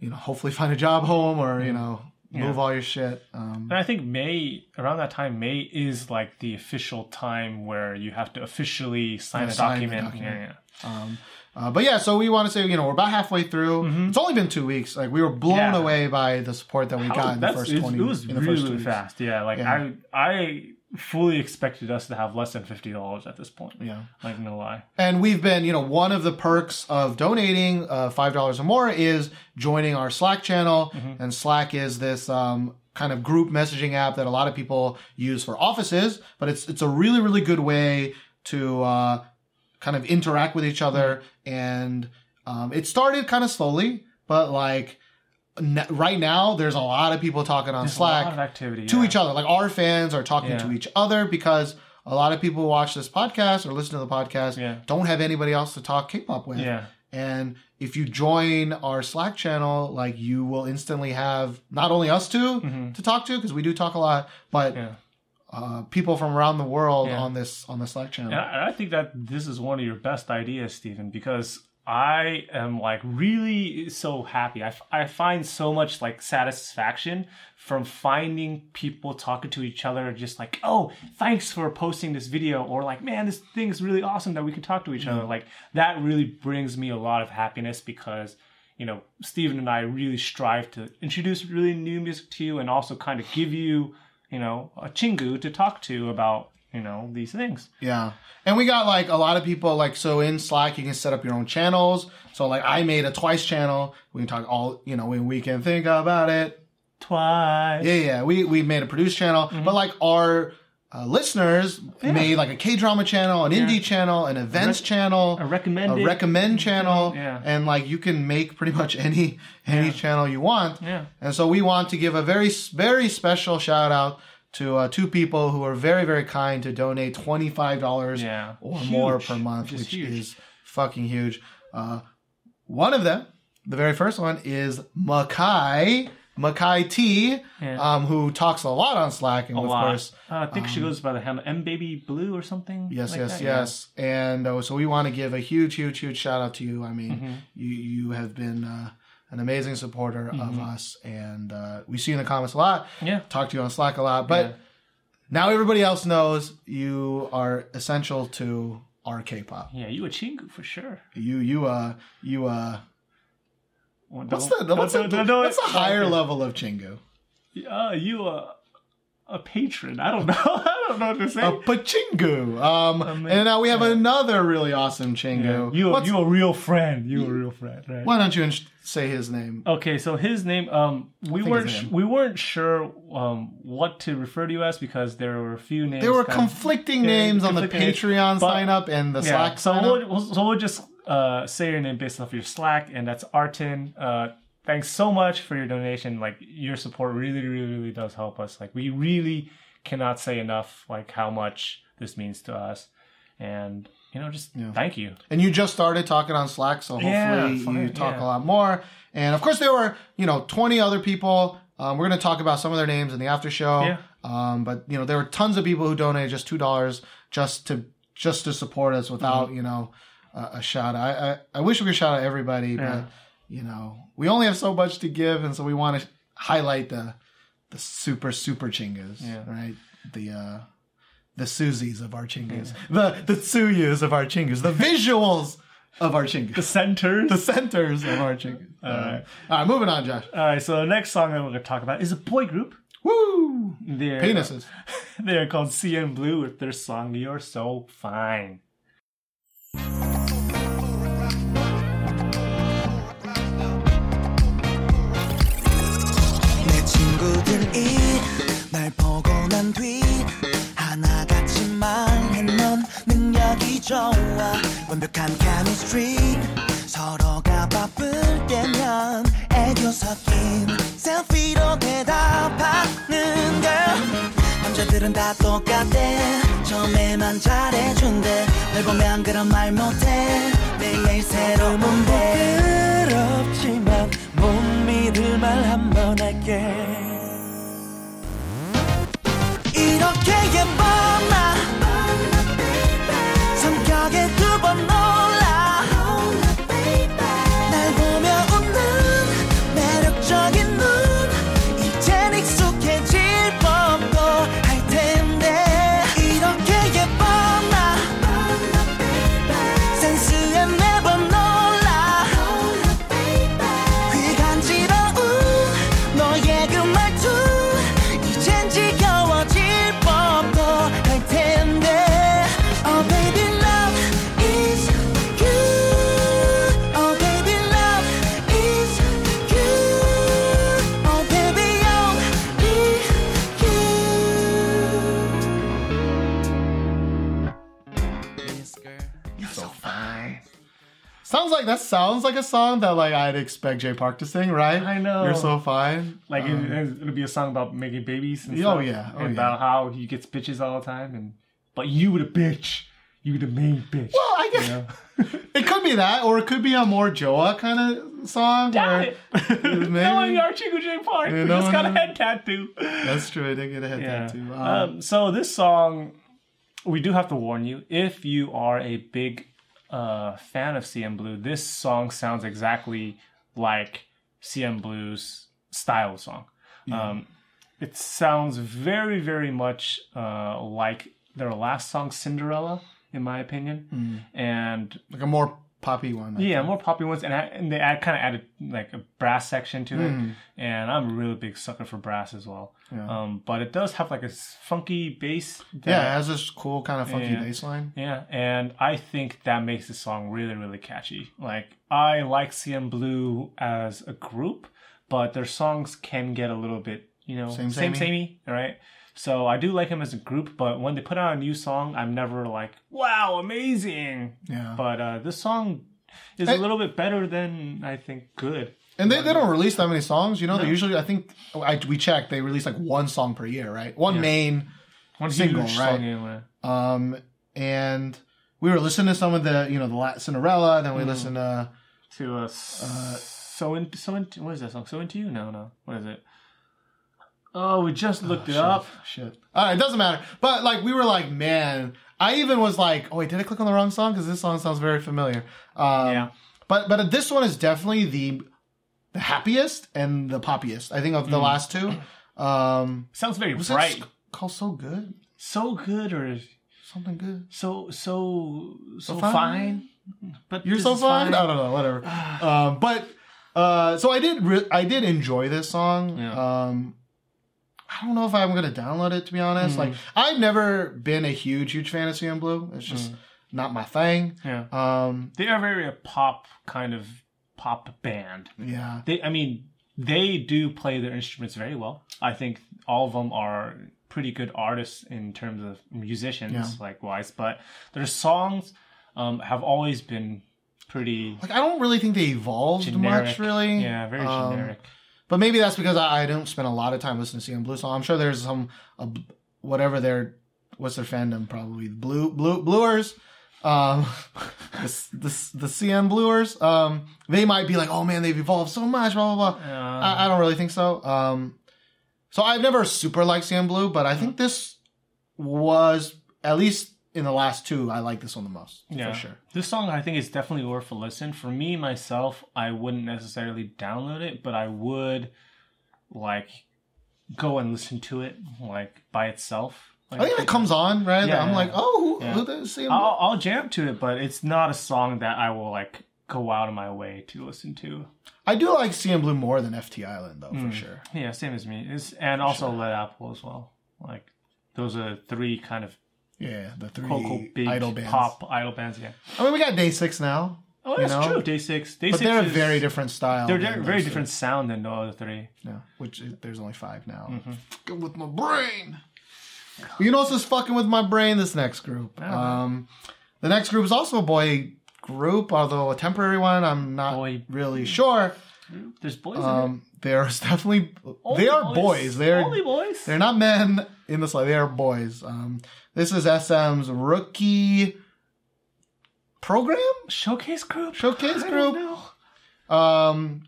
you know, hopefully find a job home or Mm-hmm. you know move all your shit. Um, And I think May, around that time, May is like the official time where you have to officially sign a sign document. document. Yeah, um, uh, but yeah, so we want to say you know we're about halfway through. It's only been two weeks. Like we were blown Mm-hmm. Yeah. away by the support that we yeah. got in the first twenty. it was in the really, first two really weeks. fast. Yeah, like Yeah. I, I fully expected us to have less than fifty dollars at this point. Yeah. like no lie. And we've been, you know, one of the perks of donating uh, five dollars or more is joining our Slack channel. Mm-hmm. And Slack is this um, kind of group messaging app that a lot of people use for offices, but it's it's a really really good way to uh, kind of interact with each other. And um, it started kind of slowly, but like n- right now, there's a lot of people talking on There's Slack a lot of activity to yeah. each other. Like our fans are talking Yeah. to each other because a lot of people watch this podcast or listen to the podcast Yeah. don't have anybody else to talk K-pop with. Yeah. And if you join our Slack channel, like you will instantly have not only us 2 to talk to because we do talk a lot, but Mm-hmm. Yeah. Uh, people from around the world Yeah. on this on the Slack channel. And I, think that this is one of your best ideas, Steven, because I am like really so happy. I, f- I find so much like satisfaction from finding people talking to each other, just like, oh, thanks for posting this video, or like, man, this thing is really awesome that we can talk to each other. Like, that really brings me a lot of happiness because. You know, Steven and I really strive to introduce really new music to you and also kind of give you, you know, a chingu to talk to about, you know, these things. Yeah. And we got like a lot of people like so in Slack you can set up your own channels. So like I made a twice channel. We can talk all you know, when we can think about it. Twice. Yeah, yeah. We we made a produce channel, Mm-hmm. but like our uh, listeners made like a K drama channel, an indie channel, an events channel, a recommended- a recommend channel, Yeah. and like you can make pretty much any any channel you want. Yeah. And so we want to give a very very special shout out to uh, two people who are very very kind to donate twenty five dollars Yeah. or Huge. more per month, Which is which huge. is fucking huge. Uh, one of them, the very first one, is Makai. Makai T, Yeah. um, who talks a lot on Slack, and a of lot. course, Uh, I think she goes by the handle M Baby Blue or something. yes, like yes, that, yeah. yes, and uh, so we want to give a huge, huge, huge shout out to you. I mean, Mm-hmm. you you have been uh, an amazing supporter Mm-hmm. of us, and uh, we see you in the comments a lot. Yeah. talk to you on Slack a lot, but Yeah. now everybody else knows you are essential to our K-pop. Yeah, you a chingu for sure. You you uh you uh Well, what's the what's the, don't- what's the higher level of Chingu? Uh, you uh, a patron. I don't *laughs* know. I don't know what to say. A Pachingu. Um, and now we have another really awesome Chingu. you, What's- you a real friend. You a real friend, right? why don't you ins- say his name? Okay, so his name, um, we weren't name. we weren't sure um what to refer to you as because there were a few names. There were kind of- conflicting Yeah, names on the conflicting names, Patreon but- sign up and the Yeah, Slack so sign up. we'll- so we'll just uh, say your name based off your Slack, and that's Artin. Uh, thanks so much for your donation. Like your support really, really, really does help us. Like we really cannot say enough like how much this means to us, and you know, just thank you. And you just started talking on Slack, so hopefully Yeah, you talk yeah. a lot more. And of course, there were you know twenty other people. Um, we're going to talk about some of their names in the after show. Yeah. Um, but you know there were tons of people who donated just two dollars just to just to support us Mm-hmm. without you know a, a shout. out. I, I I wish we could shout out everybody, but you know we only have so much to give, and so we want to highlight the the super super chingas, Yeah. right? The uh the Suzys of our chingas, the the Tzuyus of our chingas, the visuals of our chingas, The centers. the centers of our chingas. All right, all right, moving on, Josh. All right, so the next song that we're going to talk about is a boy group. Woo! They're, Penises. *laughs* They're called CNBLUE with their song "You're So Fine." 날 보고 난 뒤 하나같이 말해 넌 능력이 좋아. 완벽한 chemistry 서로가 바쁠 때면 애교 섞인 셀피로 대답하는 girl 남자들은 다 똑같대 처음에만 잘해준대. 널 보면 그런 말 못해. 매일매일 새로운데 부끄럽지만 못 믿을 말 한 번 할게 fall. Like that sounds like a song that like I'd expect Jay Park to sing, right? I know. You're so fine. Like Um, it, it'll be a song about making babies. And Oh, stuff, yeah. Oh, and yeah. about how he gets bitches all the time, and but you were the bitch, you the main bitch. well, I guess you know? *laughs* it could be that, or it could be a more Joa kind of song. Damn it! *laughs* Maybe. no, you are Chico J Park. You We just got a head tattoo. That's true. I did get a head Yeah. tattoo. Um, Um, so this song, we do have to warn you if you are a big uh, fan of CNBLUE. This song sounds exactly like CNBLUE's style song. Um, it sounds very, very much uh, like their last song, Cinderella, in my opinion, and like a more poppy one. I yeah, more poppy ones, and, I, and they add, kind of added like a brass section to it, Mm. and I'm a really big sucker for brass as well. Yeah. Um, but it does have like a funky bass. that- Yeah, it has this cool kind of funky Yeah. bass line. yeah, and I think that makes the song really, really catchy. Like I like CNBLUE as a group, but their songs can get a little bit, you know, Same, same, samey. samey, all right. So I do like him as a group, but when they put out a new song, I'm never like, "Wow, amazing!" Yeah. But uh, this song is a little bit better than I think good. And they, they don't release that many songs, you know. They usually, I think, I, we checked, they release like one song per year, right? One main One Single, right? song anyway. Um, and we were listening to some of the, you know, the La- Cinderella. Then we Mm. listened to, To uh, so in so into what is that song? So into you? No, no. What is it? Oh, we just looked it shit, up. Shit. All right, it doesn't matter. But like, we were like, man. I even was like, oh wait, did I click on the wrong song? Because this song sounds very familiar. Um, Yeah. But but this one is definitely the the happiest and the poppiest. I think of Mm. the last two. Um, Sounds very was bright. called so good? So good or Something good. so so so fine? fine. But You're so is fine. I don't know. Whatever. *sighs* um, but uh, so I did. Re- I did enjoy this song. Yeah. Um, I don't know if I'm gonna download it to be honest. Like I've never been a huge, huge fan of CNBLUE. It's just not my thing. Yeah. Um, They are very a pop kind of pop band. yeah. They, I mean, they do play their instruments very well. I think all of them are pretty good artists in terms of musicians, Yeah. like wise. But their songs um, have always been pretty Like I don't really think they evolved generic. much, really. Yeah, very Um, generic. But maybe that's because I, I don't spend a lot of time listening to CNBLUE. So I'm sure there's some uh, whatever their what's their fandom probably blue blue bluers. Um, *laughs* the, the the CN bluers. Um, they might be like, oh man, they've evolved so much. Blah blah blah. Uh, I, I don't really think so. Um, so I've never super liked CNBLUE, but I think this was at least in the last two. I like this one the most yeah, for sure. This song I think is definitely worth a listen. For me myself, I wouldn't necessarily download it, but I would like go and listen to it like by itself. Like, I think it comes on right. Yeah, I'm yeah. like, oh, who, Yeah. who does Blue? I'll, I'll jam to it, but it's not a song that I will like go out of my way to listen to. I do like CNBLUE more than FT Island though, Hmm. for sure. Yeah, same as me. It's, and also Led Apple as well. Like those are three kind of Yeah, the three vocal big idol bands. pop idol bands. Yeah. I mean, we got Day Six now, Oh, You that's know? true. Day six. Day but six. they're a is- very different style. They're very, very different sound than the other three. Yeah, which is, there's only five now. Mm-hmm. With my brain. You know what's just fucking with my brain? This next group. Um, the next group is also a boy group, although a temporary one. I'm not Boy really sure. There's boys in Um, there's definitely. Only they are *laughs* boys. They're only boys. They're not men in the slide. They are boys. Um, this is SM's rookie program showcase group. showcase I group. Um,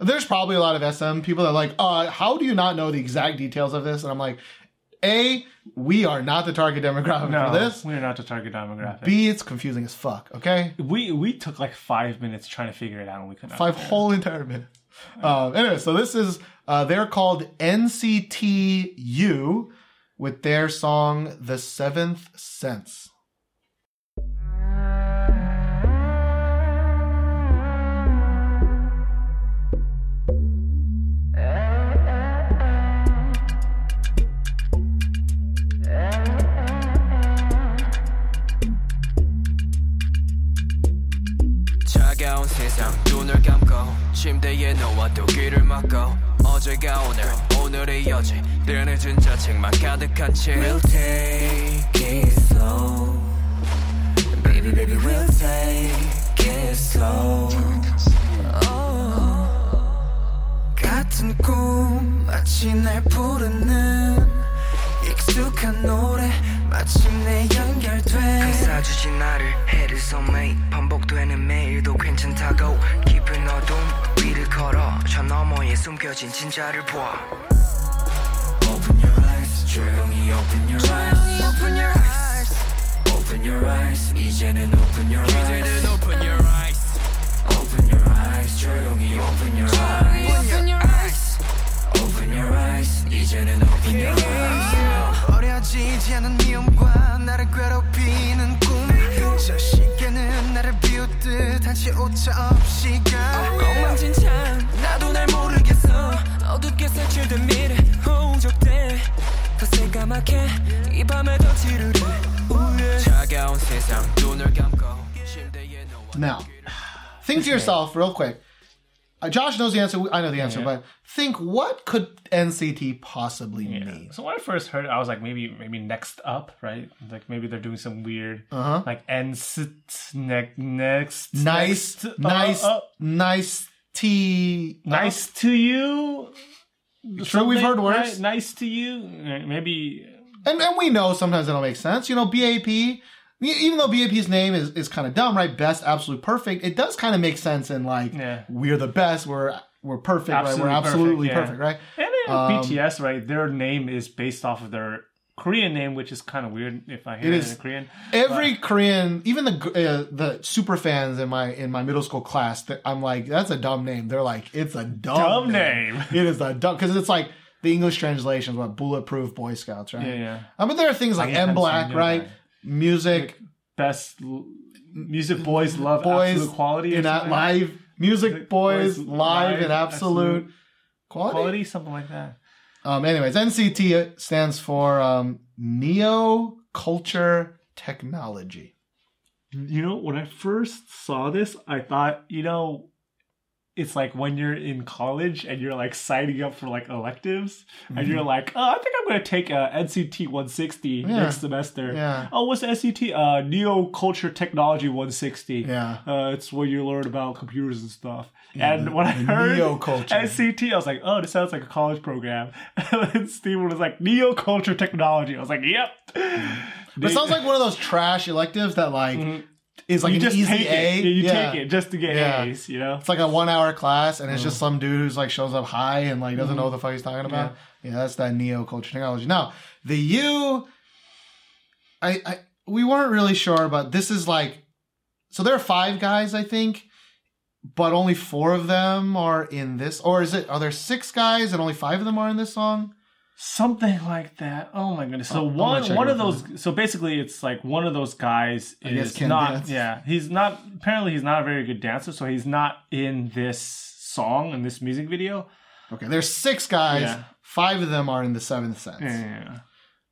there's probably a lot of SM people that are like, uh, how do you not know the exact details of this? And I'm like, A, we are not the target demographic No, for this. we're not the target demographic. B, it's confusing as fuck. Okay, we we took like five minutes trying to figure it out, and we could not. five whole entire minutes. Um, anyway, so this is uh, they're called NCT U with their song "The Seventh Sense." 눈을 감고 침대에 누워도 귀를 막고. 어제가 오늘 오늘의 여지. 늘 늦은 자책만 가득한 채 We'll take it slow. Baby baby we'll take it slow. 같은 꿈 마치 날 부르는 익숙한 노래 마침내 연결돼 감싸주지 나를 해를 섬에 반복되는 매일도 괜찮다고 깊은 어둠 위를 걸어 저 너머에 숨겨진 진짜를 봐 Open your eyes 조용히 open your eyes open your eyes Open your eyes 이제는 open your eyes 이제는 open your eyes Open your eyes 조용히 open your eyes Open your eyes Open your eyes 이제는 open your eyes 어려지지 않은 미움과 나를 괴롭히는 꿈 저 시계는 나를 비웃듯 한치 오차 없이 가 엉망진창 나도 날 모르겠어 어둡게 색칠된 미래 홍적돼 거세 까맣게 이 밤에 더 지르르. 차가운 세상 눈을 감고 침대에 누워 Now, think to yourself real quick. Uh, Josh knows the answer. I know the answer, Yeah. but think what could NCT possibly Yeah. mean? So when I first heard it, I was like, maybe maybe next up, right? Like maybe they're doing some weird, Uh-huh. like NCT next next Nice, next, uh, nice, uh, nice T. nice to you. Sure, we've heard Something, worse. right? Nice to you. Uh, Maybe And, and we know sometimes it'll make sense. You know, BAP, even though BAP's name is, is kind of dumb, right? Best, absolute perfect. It does kind of make sense in like, Yeah. we're the best, we're, we're perfect, right? We're Absolutely absolutely perfect, perfect, right? and Um, BTS, right? Their name is based off of their Korean name, which is kind of weird if I hear It it, is. in Korean. Every Korean, even the uh, the super fans in my in my middle school class, that I'm like, that's a dumb name. They're like, it's a dumb, Dumb name. *laughs* It is a dumb because it's like the English translation is what bulletproof Boy Scouts, right? Yeah, yeah. I mean, there are things like MBLAQ, right? yeah. Music, Best music boys love boys absolute quality in that live music, boys, Boys live live, in absolute, absolute quality. quality, something like that. Um, anyways, NCT stands for um, Neo Culture Technology. You know, when I first saw this, I thought, you know, it's like when you're in college and you're like signing up for like electives and you're like, oh, I think I'm going to take a NCT 160 Mm-hmm. Yeah. next semester. Yeah. Oh, what's NCT? Uh, Neo Culture Technology 160. Yeah. Uh, it's where you learn about computers and stuff. and when I heard neo-culture. NCT, I was like, oh, this sounds like a college program. *laughs* and then Steven was like, Neo Culture Technology. I was like, yep. But it sounds like one of those trash electives that like is like you an just easy take A. it. You Yeah. take it just to get Yeah. A's, you know? It's like a one hour class, and it's mm. just some dude who's like shows up high and like doesn't mm-hmm. know what the fuck he's talking about. Yeah, that's that neo culture technology. Now the U, I, I we weren't really sure, but this is like, so there are five guys, I think, but only four of them are in this, or is it? Are there six guys and only five of them are in this song? Something like that. Oh my goodness. So Oh, one one it of those so basically it's like one of those guys I is not dance. yeah, he's not apparently he's not a very good dancer, so he's not in this song in this music video. Okay, there's six guys. Yeah. Five of them are in the seventh sense. Yeah.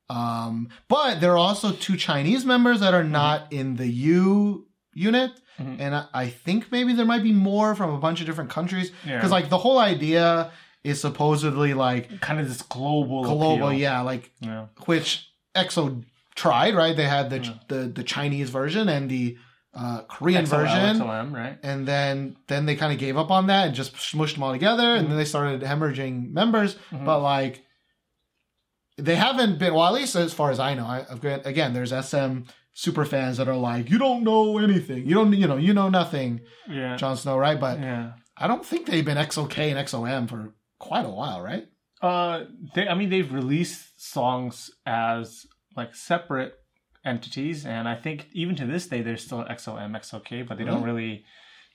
Um, but there are also two Chinese members that are Mm-hmm. not in the U unit. And I, I think maybe there might be more from a bunch of different countries. Yeah. Because, like, the whole idea is supposedly, like, Kind of this global global, appeal. yeah, like, Yeah. which EXO tried, right? They had the, the, the Chinese version and the uh, Korean XOL, version. EXO-M, right? And then, then they kind of gave up on that and just smushed them all together. And then they started hemorrhaging members. But, like, they haven't been well at least as far as i know I, I've got- again there's sm super fans that are like you don't know anything you don't you know you know nothing Yeah. Jon snow right but yeah. i don't think they've been EXO-K and EXO-M for quite a while right Uh, they, I mean, they've released songs as like separate entities, and I think even to this day, they're still EXO-M, EXO-K, but they don't really,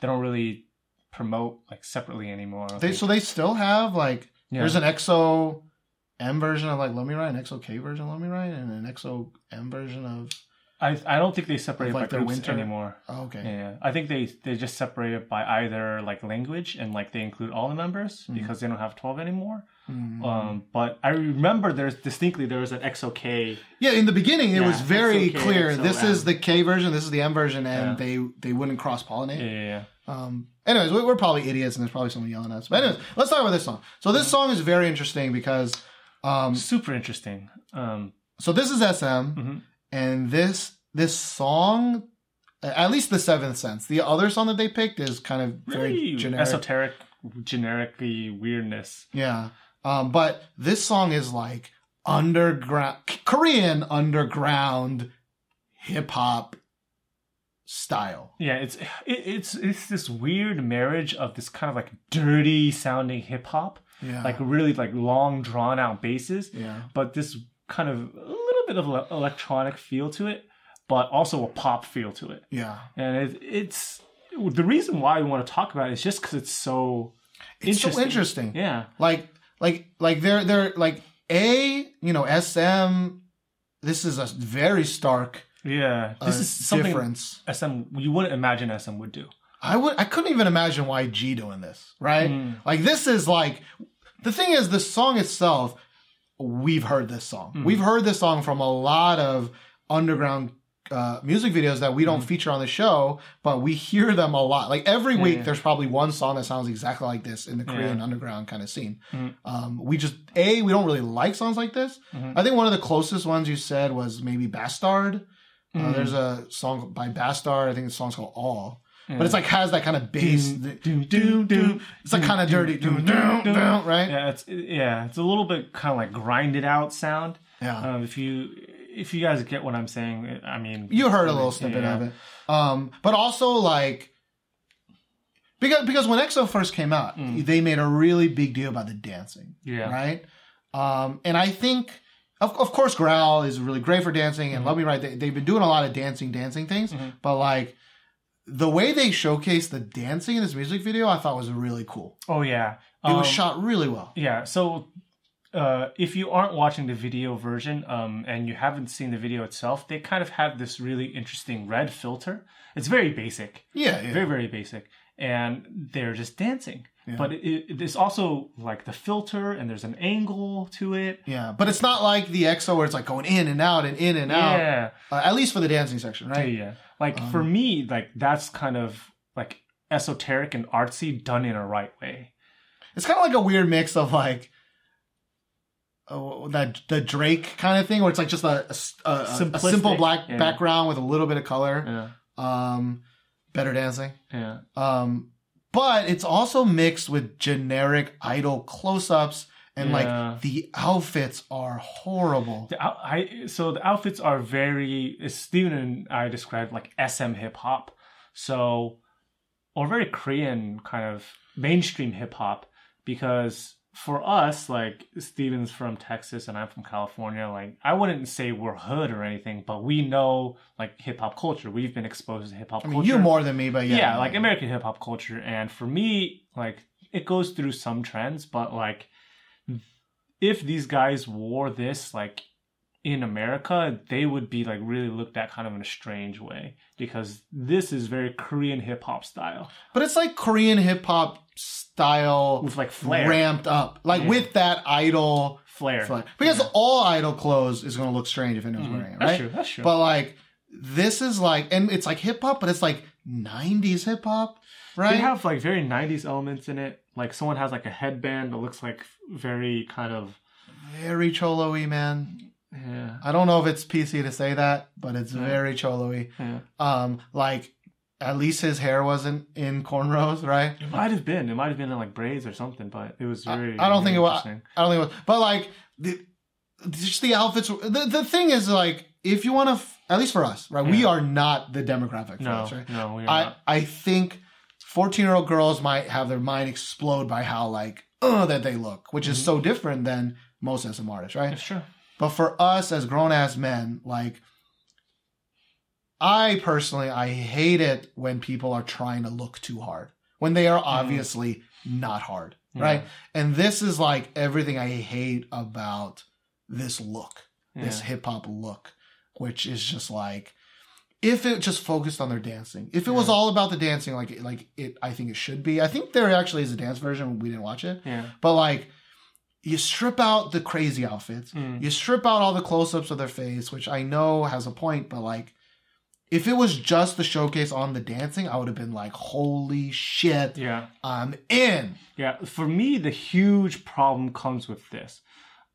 they don't really promote like separately anymore. They so they still have like Yeah. there's an xo m version of like Love Me Right an EXO-K version of Love Me Right and an xo m version of I, I don't think they separate like by their groups winter- anymore. oh, okay Yeah, I think they they just separate it by either like language and like they include all the members Hmm. because they don't have twelve anymore. Um, but I remember there's distinctly there was an EXO-K. yeah in the beginning it Yeah, was very EXO-K, clear this is the k version this is the m version and Yeah. they they wouldn't cross pollinate Yeah, yeah, yeah. Um, anyways, we- we're probably idiots, and there's probably someone yelling at us. But anyways, let's talk about this song. So this song is very interesting because, um, super interesting. Um, so this is SM, Mhm. And this this song, at least the seventh sense. The other song that they picked is kind of very really generic. esoteric, generically weirdness. Yeah, um, but this song is like underground Korean underground hip hop style. Yeah, it's it, it's it's this weird marriage of this kind of like dirty sounding hip hop, Yeah, like really like long drawn out basses, yeah, but this kind of little bit of an electronic feel to it, but also a pop feel to it. yeah. And it, it's the reason why we want to talk about it is just because it's so It's so interesting. Yeah, like like like they're they're like a you know sm this is a very stark yeah. uh, This is something difference SM you wouldn't imagine SM would do. i would i couldn't even imagine yg doing this right Mm. like this is like the thing is the song itself we've heard this song Mm-hmm. we've heard this song from a lot of underground uh, music videos that we don't Mm-hmm. feature on the show, but we hear them a lot. Like every week, yeah. there's probably one song that sounds exactly like this in the Korean Yeah. Mm-hmm. underground kind of scene. Um, we just a we don't really like songs like this. Mm-hmm. I think one of the closest ones you said was maybe Bastard. Mm-hmm. Uh, there's a song by Bastard. I think the song's called All. But it's like has that kind of bass. Doom, doom, doom, It's like kind of dirty, doom, doom, doom, right? Yeah, it's yeah, it's a little bit kind of like grinded out sound. Yeah. Um, if you if you guys get what I'm saying, I mean, You heard a little snippet yeah. of it. Um, but also like because because when EXO first came out, they made a really big deal about the dancing. Yeah. Right. Um, and I think of of course Growl is really great for dancing, and Love Me Right. They, they've been doing a lot of dancing, dancing things. But like the way they showcased the dancing in this music video, I thought was really cool. Oh yeah, It was Um, shot really well. Yeah, so uh, if you aren't watching the video version um, and you haven't seen the video itself, they kind of have this really interesting red filter. It's very basic, Yeah, yeah. very very basic, and they're just dancing. But it, it, there's also like the filter, and there's an angle to it. yeah, but it's not like the EXO where it's like going in and out and in and out. Yeah, Uh, at least for the dancing section, right? yeah. Like for me, like that's kind of like esoteric and artsy done in a right way. It's kind of like a weird mix of like oh, that the Drake kind of thing, where it's like just a Simplistic, simple black yeah. background with a little bit of color. Yeah, Um, better dancing. yeah. Um, but it's also mixed with generic idol close-ups, and Yeah. like the outfits are horrible. The, I so the outfits are very Steven and I described like SM hip hop, so or very Korean kind of mainstream hip hop because for us like Steven's from Texas and I'm from California like I wouldn't say we're hood or anything but we know like hip hop culture. We've been exposed to hip hop I mean, culture. you more than me, but yeah, yeah, like American hip hop culture. And for me, like it goes through some trends, but like if these guys wore this like in America, they would be like really looked at kind of in a strange way because this is very Korean hip hop style But it's like Korean hip hop style with like flair, ramped up, like Yeah. with that idol flair. flair. Because all idol clothes is going to look strange if anyone's wearing it, Mm-hmm. That's true. That's true. But like this is like, and it's like hip hop, but it's like '90s hip hop, right? They have like very 90s elements in it. Like someone has like a headband that looks like very kind of very cholo-y, man. Yeah. I don't know if it's PC to say that, but it's very cholo-y. yeah. Um, like at least his hair wasn't in cornrows, right? It might have been. It might have been in like braids or something, but it was very. I don't think it was. I don't think it was. But like, the, just the outfits. The, the thing is, like, if you want to, at least for us, right? We are not the demographic for No, this, right? no, we are I not. I think fourteen year old girls might have their mind explode by how like uh that they look, which Mm-hmm. is so different than most SM artists, right? It's true. But for us as grown ass men, like I personally I hate it when people are trying to look too hard. When they are mm. obviously not hard. Right? And this is like everything I hate about this look. This hip hop look. Which is just like if it just focused on their dancing. If it was all about the dancing like like it I think it should be. I think there actually is a dance version, we didn't watch it. Yeah. But like, you strip out the crazy outfits, Mm. you strip out all the close-ups of their face, which I know has a point. But like, if it was just the showcase on the dancing, I would have been like, "Holy shit, Yeah. I'm in." Yeah. For me, the huge problem comes with this.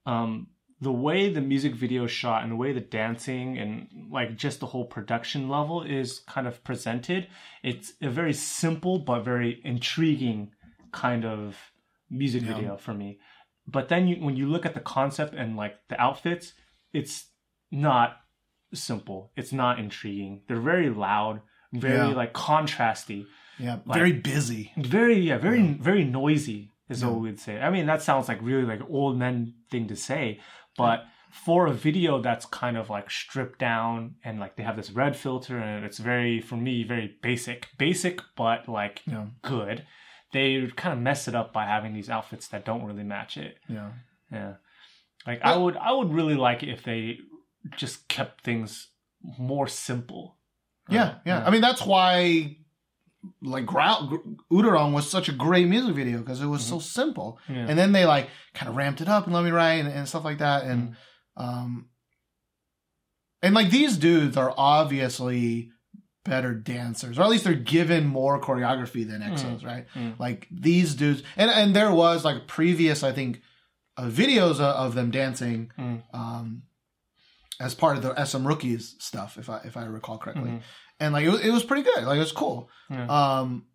Um, the way the music video is shot and the way the dancing and like just the whole production level is kind of presented, it's a very simple but very intriguing kind of music video for me. But then you, when you look at the concept and like the outfits, it's not simple. It's not intriguing. They're very loud, very Yeah. like contrasty Yeah, very busy. very yeah very very noisy is what we would say i mean that sounds like really like old men thing to say but for a video that's kind of like stripped down and like they have this red filter and it's very for me very basic basic but like Yeah. good they kind of mess it up by having these outfits that don't really match it Yeah, yeah like i would i would really like it if they just kept things more simple yeah, yeah. I mean, that's why. Like Ground Udaron was such a great music video because it was so simple, Mm-hmm. Yeah. and then they like kind of ramped it up and Love Me Right and, and stuff like that, and Mm-hmm. um, and like these dudes are obviously better dancers, or at least they're given more choreography than EXOs, right? Mm. Like these dudes, and and there was like previous, I think, uh, videos of, of them dancing, Mm. um, as part of the SM Rookies stuff, if I if I recall correctly, Mhm. and like it was, it was pretty good, like it was cool. Yeah. Um,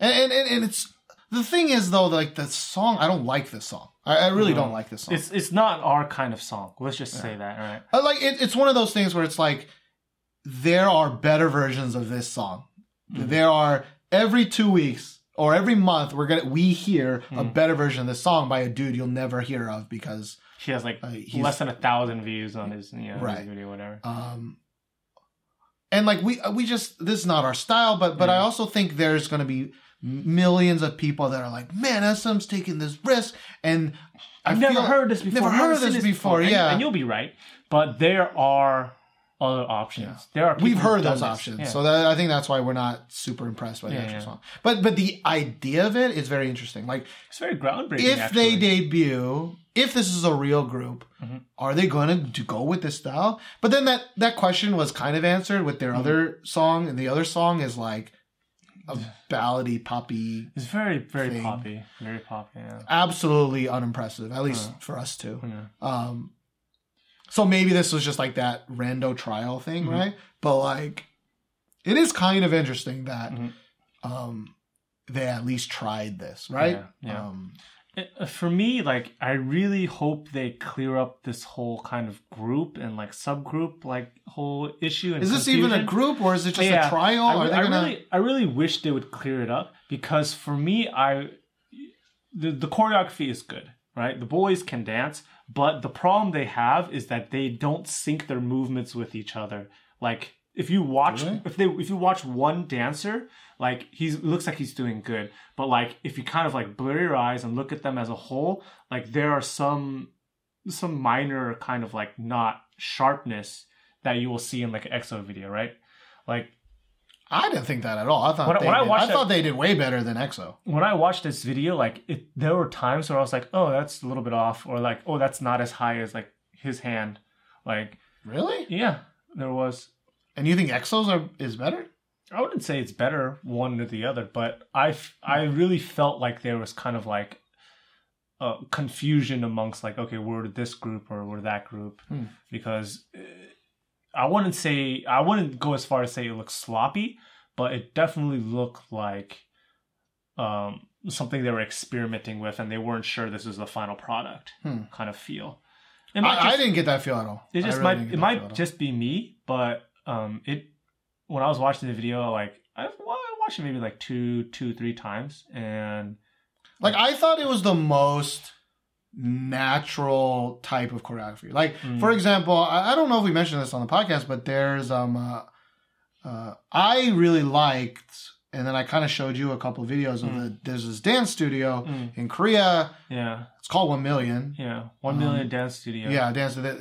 and, and and and it's the thing is though, like the song, I don't like this song. I, I really don't like this song. it's it's not our kind of song let's just say that right? I like it, it's one of those things where it's like there are better versions of this song. Mm-hmm. There are every two weeks or every month we're gonna we hear a Mm-hmm. better version of this song by a dude you'll never hear of because He has like Uh, less than a thousand views on his, you know, Right. his video, whatever. um and like we we just this is not our style but but I Mm. also think there's gonna be millions of people that are like, man, SM's taking this risk, and I've never heard this before. Never heard of this before. And- yeah, and, you'll be right. But there are other options. There are. We've heard those this. options, Yeah. so that, I think that's why we're not super impressed by the Yeah, actual yeah. song. But but the idea of it is very interesting. Like it's very groundbreaking. if actually. they debut, if this is a real group, Mm-hmm. are they going to go with this style? But then that that question was kind of answered with Mm-hmm. their other song, and the other song is like a ballady poppy, it's very very thing. poppy, very poppy. Yeah. absolutely unimpressive, at least for us too. Yeah. Um, so maybe this was just like that rando trial thing, Mm-hmm. right? But like, it is kind of interesting that Mhm. um, they at least tried this, right? Yeah, yeah. Um, It- uh, for me, like I really hope they clear up this whole kind of group and like subgroup like whole issue. And is this even a group or is it just Yeah, a trial? I, Are they I gonna? really, I really wish they would clear it up because for me, I the the choreography is good, right? The boys can dance, but the problem they have is that they don't sync their movements with each other. Like if you watch, they? if they if you watch one dancer, like he's it looks like he's doing good, but like if you kind of like blur your eyes and look at them as a whole, like there are some some minor kind of like not sharpness that you will see in like an EXO video, right? Like I didn't think that at all. I thought When I- they when I did, watched I that- thought they did way better than EXO. when I watched this video, like it, there were times where I was like, "Oh, that's a little bit off," or like, "Oh, that's not as high as like his hand." Like, Really? yeah, there was. And you think EXO's are is better? I wouldn't say it's better one or the other, but I I really felt like there was kind of like uh, confusion amongst like, okay, we're this group or we're that group, Hmm. because uh, I wouldn't say I wouldn't go as far as say it looks sloppy, but it definitely looked like um, something they were experimenting with, and they weren't sure this was the final product Hmm. kind of feel. It might I, I didn't get that feel at all. it just really might it that feel at might just be me, but um, it when I was watching the video, like I, well, I watched it maybe like two, two, three times, and Like I thought it was the most natural type of choreography. Like Mm. for example, I, I don't know if we mentioned this on the podcast, but there's um uh, uh I really liked and then I kind of showed you a couple of videos of Mm. the there's this dance studio Mm. in Korea. yeah, It's called One Million. yeah, one million dance studio, Um, Yeah, dance. They,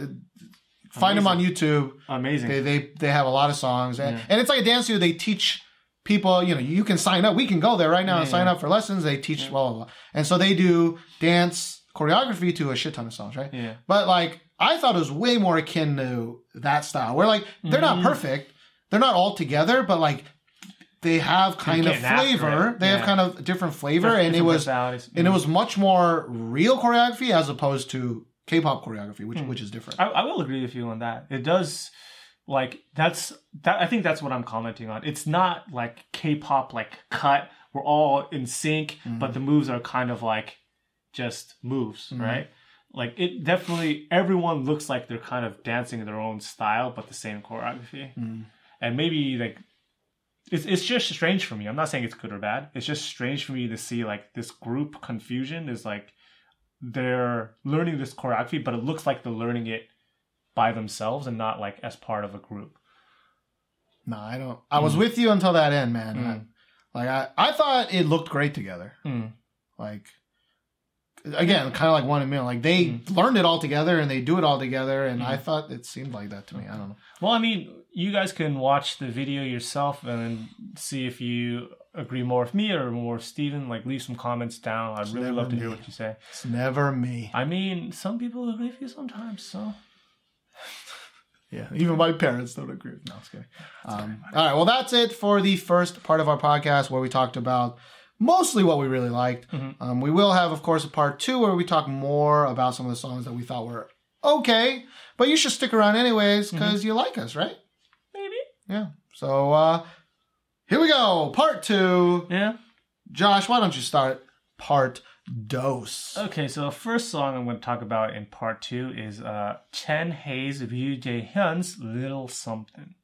find them on YouTube. amazing. They they they have a lot of songs, and, Yeah. and it's like a dance studio. They teach people. You know, you can sign up. We can go there right now and sign yeah. up for lessons. They teach blah blah blah, and so they do dance choreography to a shit ton of songs, right? yeah, But like, I thought it was way more akin to that style, where like they're Mm-hmm. not perfect, they're not all together, but like they have kind of flavor. it. They have kind of different flavor, and it Different was personalities. and it was much more real choreography as opposed to K-pop choreography, which which is different. I, I will agree with you on that. It does like that's that I think that's what I'm commenting on. It's not like K-pop like cut. We're all in sync, Mm-hmm. but the moves are kind of like just moves, right? Like it definitely everyone looks like they're kind of dancing in their own style, but the same choreography. Mm. And maybe like it's it's just strange for me. I'm not saying it's good or bad. It's just strange for me to see like this group confusion is like they're learning this choreography, but it looks like they're learning it by themselves and not like as part of a group. No, I don't. I was with you until that end, man. Mm. I- like I, I thought it looked great together. Mm. Like again, kind of like one in million. Like they Mm. learned it all together and they do it all together, and I thought it seemed like that to me. I don't know. Well, I mean, you guys can watch the video yourself and see if you agree more with me or more with Steven. Like, leave some comments down. I'd really love to hear what you say. It's never me. I mean, some people agree with you sometimes, so. *laughs* Yeah, even my parents don't agree. No, I'm kidding. Um, all right, well, that's it for the first part of our podcast where we talked about mostly what we really liked. Um, we will have, of course, a part two where we talk more about some of the songs that we thought were okay, but you should stick around anyways because you like us, right? Maybe. Yeah. So uh, here we go, part two. Yeah. Josh, why don't you start part dos? Okay, so the first song I'm going to talk about in part two is uh, Chen Heize Ryu Jae Hyun's Little Something.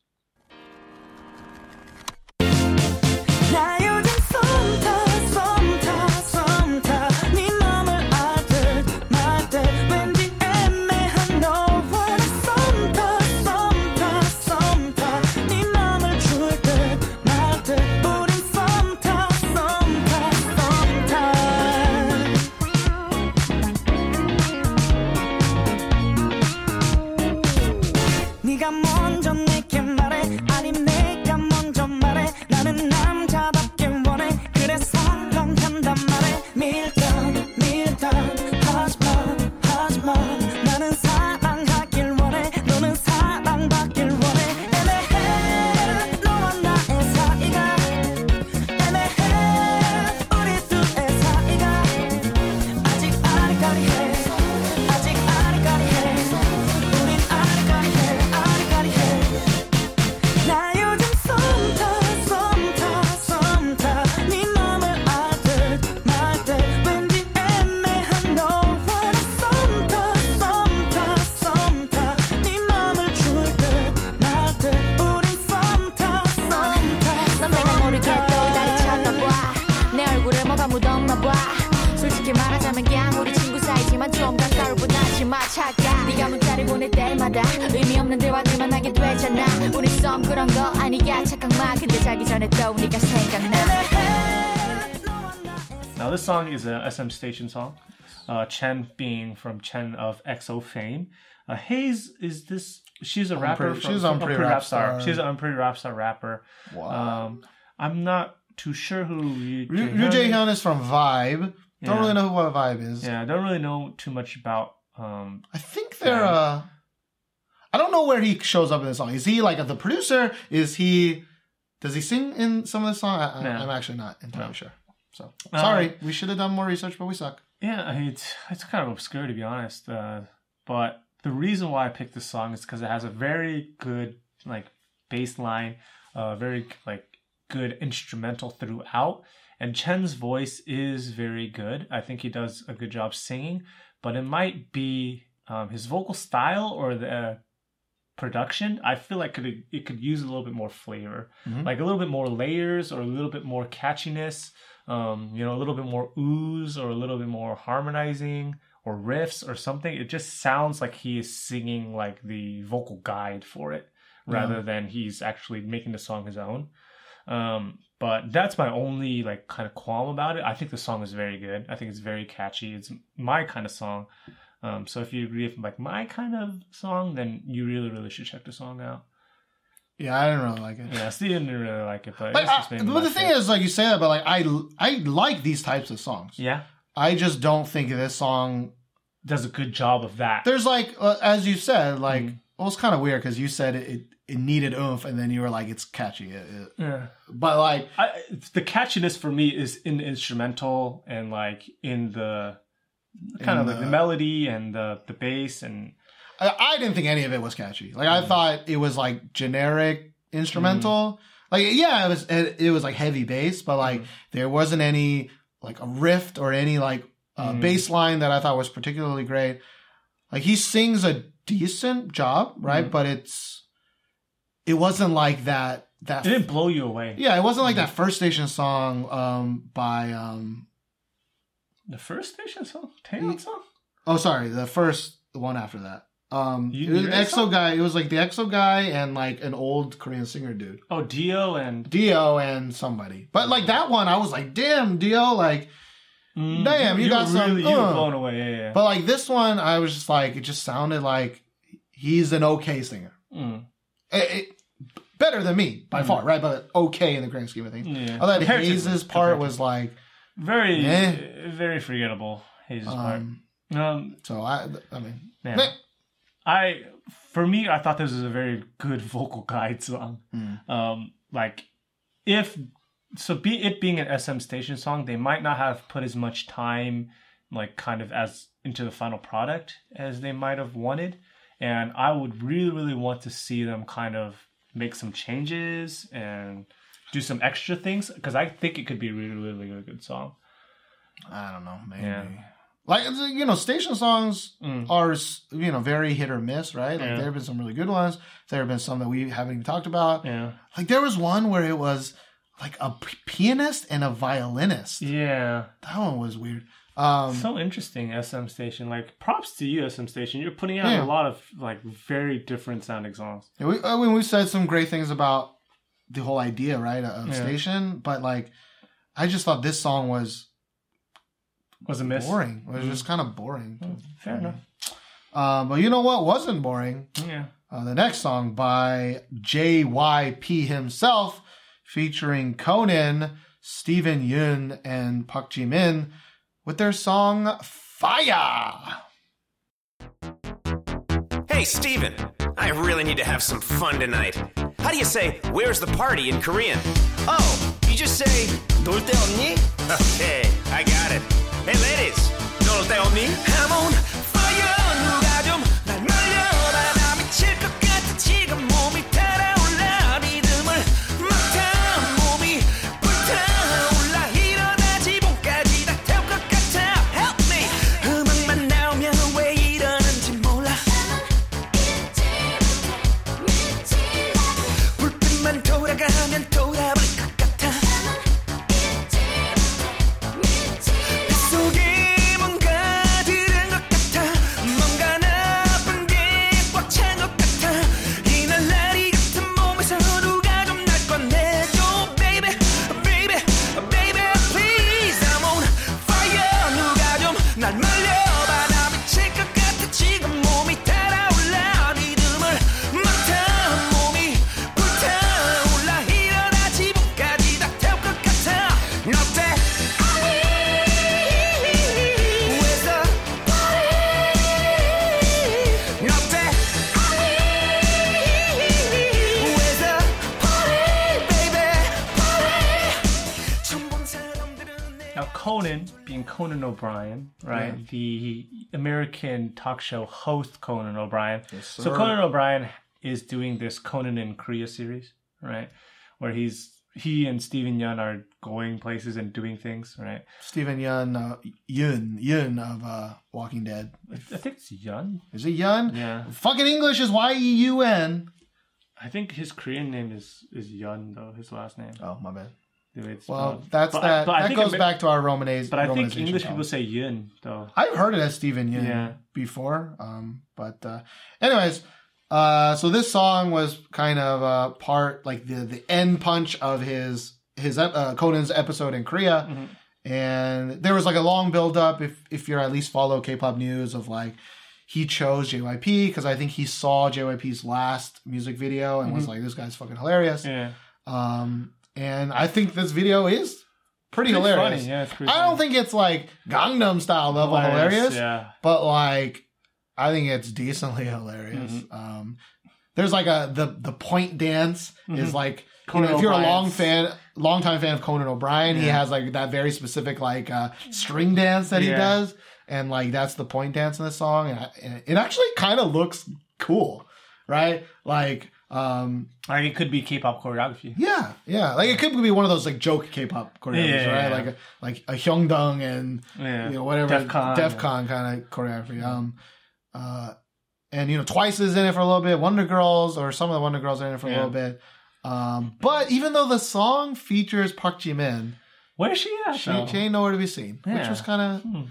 자기 전에 떠오니까 생각나 Now this song is a SM Station song. Uh, Chen being from Chen of EXO fame. Uh, Heize is this? She's a rapper. From, she's on pretty rap star. She's an Pretty rap star rapper. Wow. Um, I'm not too sure who Ryu, Jihyun Jae-hyun, is from Vibe. Don't really know who what Vibe is. Yeah, I don't really know too much about. Um, I think they're. Uh, I don't know where he shows up in the song. Is he like the producer? Is he does he sing in some of the song? I, I, No. I'm actually not entirely No. sure. So Uh, sorry, we should have done more research, but we suck. Yeah, I mean, it's it's kind of obscure to be honest. Uh, but the reason why I picked this song is because it has a very good like bass line, uh, very like good instrumental throughout, and Chen's voice is very good. I think he does a good job singing, but it might be um, his vocal style or the uh, production. I feel like could it could use a little bit more flavor, Mhm. like a little bit more layers or a little bit more catchiness um, you know, a little bit more ooze or a little bit more harmonizing or riffs or something. It just sounds like he is singing like the vocal guide for it rather than he's actually making the song his own. Um, but that's my only like kind of qualm about it. I think the song is very good. I think it's very catchy. It's my kind of song. Um, so if you agree with like my kind of song, then you really, really should check the song out. Yeah, I didn't really like it. Yeah, Steven didn't really like it, but Like, it's just I- but the thing fit. is, like you say that, but like I, I like these types of songs. yeah, I just don't think this song. does a good job of that. There's like, uh, as you said, like Mm. well, it's kind of weird because you said it, it, it needed oomph, and then you were like, it's catchy. It- it- Yeah. but like, I, the catchiness for me is in the instrumental and like in the kind In of like the the- melody and the the bass and I, I didn't think any of it was catchy. Like Mm. I thought it was like generic instrumental. Like yeah, it was it, it was like heavy bass, but like Mm. there wasn't any like a riff or any like uh, Mm. bass line that I thought was particularly great. Like he sings a decent job, right? Mm. But it's it wasn't like that that it didn't blow you away. yeah, it wasn't like Mm. that first station song um by um The first station song, Taeyeon song. oh sorry, the first the one after that. Um You- it was you an EXO some? guy, it was like the EXO guy and like an old Korean singer dude. Oh, D.O. and D.O. and somebody. But like that one, I was like, damn, D.O., like Mm, Damn, you were got some, Really, you were uh. blown away. Yeah, yeah. but like this one, I was just like, it just sounded like he's an okay singer. Mm, It, it- better than me by far, right? But okay in the grand scheme of things. yeah. I thought Compared to- Heize' part was like, very, Eh. very forgettable. Part. um, Um, so I, I mean, yeah. I for me, I thought this was a very good *laughs* vocal guide song. Mm. Um, like if so, be it being an SM station song, they might not have put as much time, like kind of as into the final product as they might have wanted, and I would really, really want to see them kind of make some changes and do some extra things because I think it could be really, really a good song. I don't know, maybe. Yeah. Like you know, station songs Mm. are you know very hit or miss, right? Like Yeah. there have been some really good ones. There have been some that we haven't even talked about. Yeah, Like there was one where it was like a p- pianist and a violinist. yeah. That one was weird. Um, so interesting sm station like props to you sm station you're putting out Yeah. a lot of like very different sounding songs yeah, we, I mean, we said some great things about the whole idea, right, of Yeah. station, but like, I just thought this song was was a miss boring. It was Mm. just kind of boring. fair enough Um, but you know what wasn't boring? yeah Uh, the next song by JYP himself, featuring Conan, Steven Yun, and Park Ji Min, with their song Fire. Hey, Steven. I really need to have some fun tonight. How do you say, where's the party in Korean? Oh, you just say, 놀 데 없니? *laughs* Okay, I got it. Hey, ladies, 놀 데 없니? I'm on Conan O'Brien, right? The American talk show host Conan O'Brien. so sir. Conan O'Brien is doing this Conan in Korea series, right? Where he's he and Steven Yun are going places and doing things, right? Stephen Yun, uh, Yun, Yun of uh, Walking Dead. I think it's Yun. Is it Yun? Yeah. Fucking English is Y E U N. I think his Korean name is is Yun though. His last name. Oh, my bad. The way it's Well, spelled. that's But I- that. but that goes Amer- back to our Romanese. But I think English people say Yun though. I've heard it as Steven Yun Yeah. before. Um, but uh, anyways, uh, so this song was kind of uh, part like the the end punch of his his uh, Conan's episode in Korea, Mm-hmm. and there was like a long build up. If if you're at least follow K-pop news of like. He chose JYP because I think he saw JYP's last music video and was like, "This guy's fucking hilarious." Mm-hmm. Yeah. Um, and I think this video is pretty, Pretty hilarious. funny, yeah, it's pretty I don't funny. think it's like Gangnam Style level hilarious, Yeah. but like I think it's decently hilarious. Mm-hmm. Um, there's like a the the point dance is like you know, if you're a long fan, long time fan of Conan O'Brien, he has like that very specific like uh, string dance that he does, and like that's the point dance in the song, and, I, and it actually kind of looks cool, right? Like. Um Like it could be K-pop choreography. yeah, yeah. Like it could be one of those like joke K-pop choreographies, Yeah, right? yeah. Like a, like a Hyungdong and Yeah. you know whatever Defconn, DEF kind of choreography. Um, uh, and you know Twice is in it for a little bit. Wonder Girls or some of the Wonder Girls are in it for a little bit. Um, but even though the song features Park Ji Min, Where's she at? she, though? she ain't nowhere to be seen, which was kind of Hmm.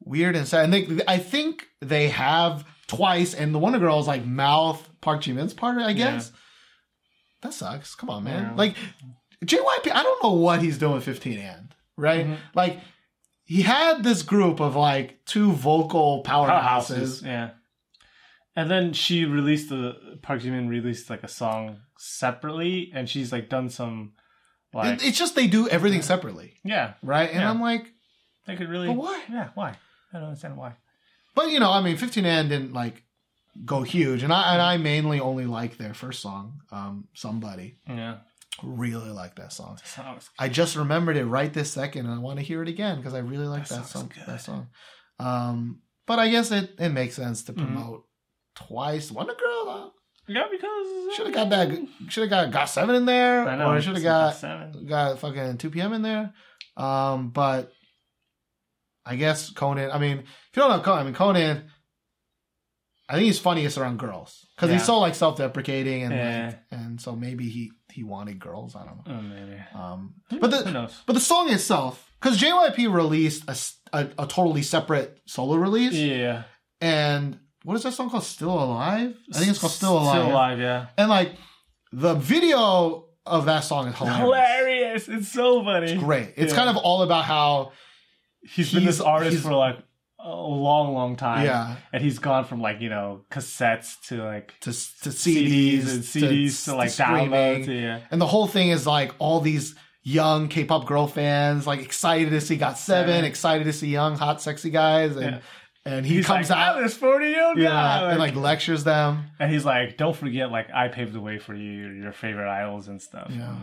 weird and sad. And they, I think they have Twice and the Wonder Girls like mouth Park Ji Min's part. I guess that sucks. Come on, man. Yeah. Like JYP, I don't know what he's doing with 15& right. Mm-hmm. Like he had this group of like two vocal powerhouses. Powerhouses. Yeah. And then she released the Park Jimin released like a song separately, and she's like done some like It- it's just they do everything separately, yeah. right? And Yeah. I'm like, They could really. But why? Yeah, why? I don't understand why. But you know, I mean, 15& didn't like go huge, and I and I mainly only like their first song, um, "Somebody." Yeah. Really like that song. Sounds I just remembered it right this second, and I want to hear it again because I really like that, That song. good. That song. Um, but I guess it, it makes sense to Mm-hmm. promote twice. Wonder Girl Yeah, because should have got that. Should have got got seven in there, I know. or should have got seven. got fucking 2PM in there. Um, but I guess Conan. I mean, if you don't know Conan, I mean Conan. I think he's funniest around girls because he's so like self-deprecating and Yeah. like, and so maybe he he wanted girls. I don't know. Oh, maybe. Um, but the Who knows? but the song itself, because JYP released a a totally separate solo release, Yeah. and what is that song called? Still Alive? I think it's called Still Alive. Still alive. Yeah. And like the video of that song is hilarious. Hilarious! It's so funny. It's great. It's Yeah. kind of all about how He's been this artist for like a long, long time. Yeah. And he's gone from like you know cassettes to like to to CDs, CDs and CDs to, like streaming. downloads. Yeah. And the whole thing is like all these young K-pop girl fans like excited to see GOT7, Seven. excited to see young hot sexy guys, and Yeah. and he He's comes like, out. "I'm this forty year old yeah, guy. and like lectures them. and he's like, don't forget, like I paved the way for you, your favorite idols and stuff. Yeah.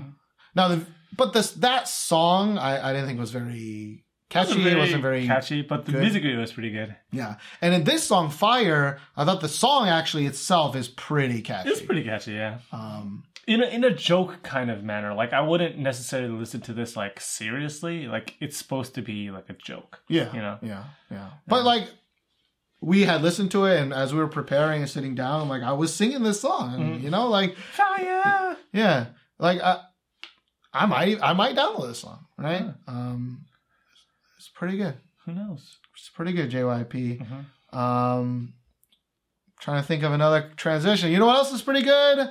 Now, the, but this that song I, I didn't think was very catchy. It wasn't very catchy, but the good. music video was pretty good. Yeah, and in this song, Fire, I thought the song actually itself is pretty catchy. It's pretty catchy, yeah. Um, In a, in a joke kind of manner. Like I wouldn't necessarily listen to this like seriously. Like it's supposed to be like a joke. yeah, You know? yeah, yeah. But like, we had listened to it, and as we were preparing and sitting down, like I was singing this song, and, Mm-hmm. you know, like Fire. yeah, like I, I might, I might download this song, right? Um, it's pretty good. Who knows? It's pretty good, JYP. Mm-hmm. Um, trying to think of another transition. You know what else is pretty good?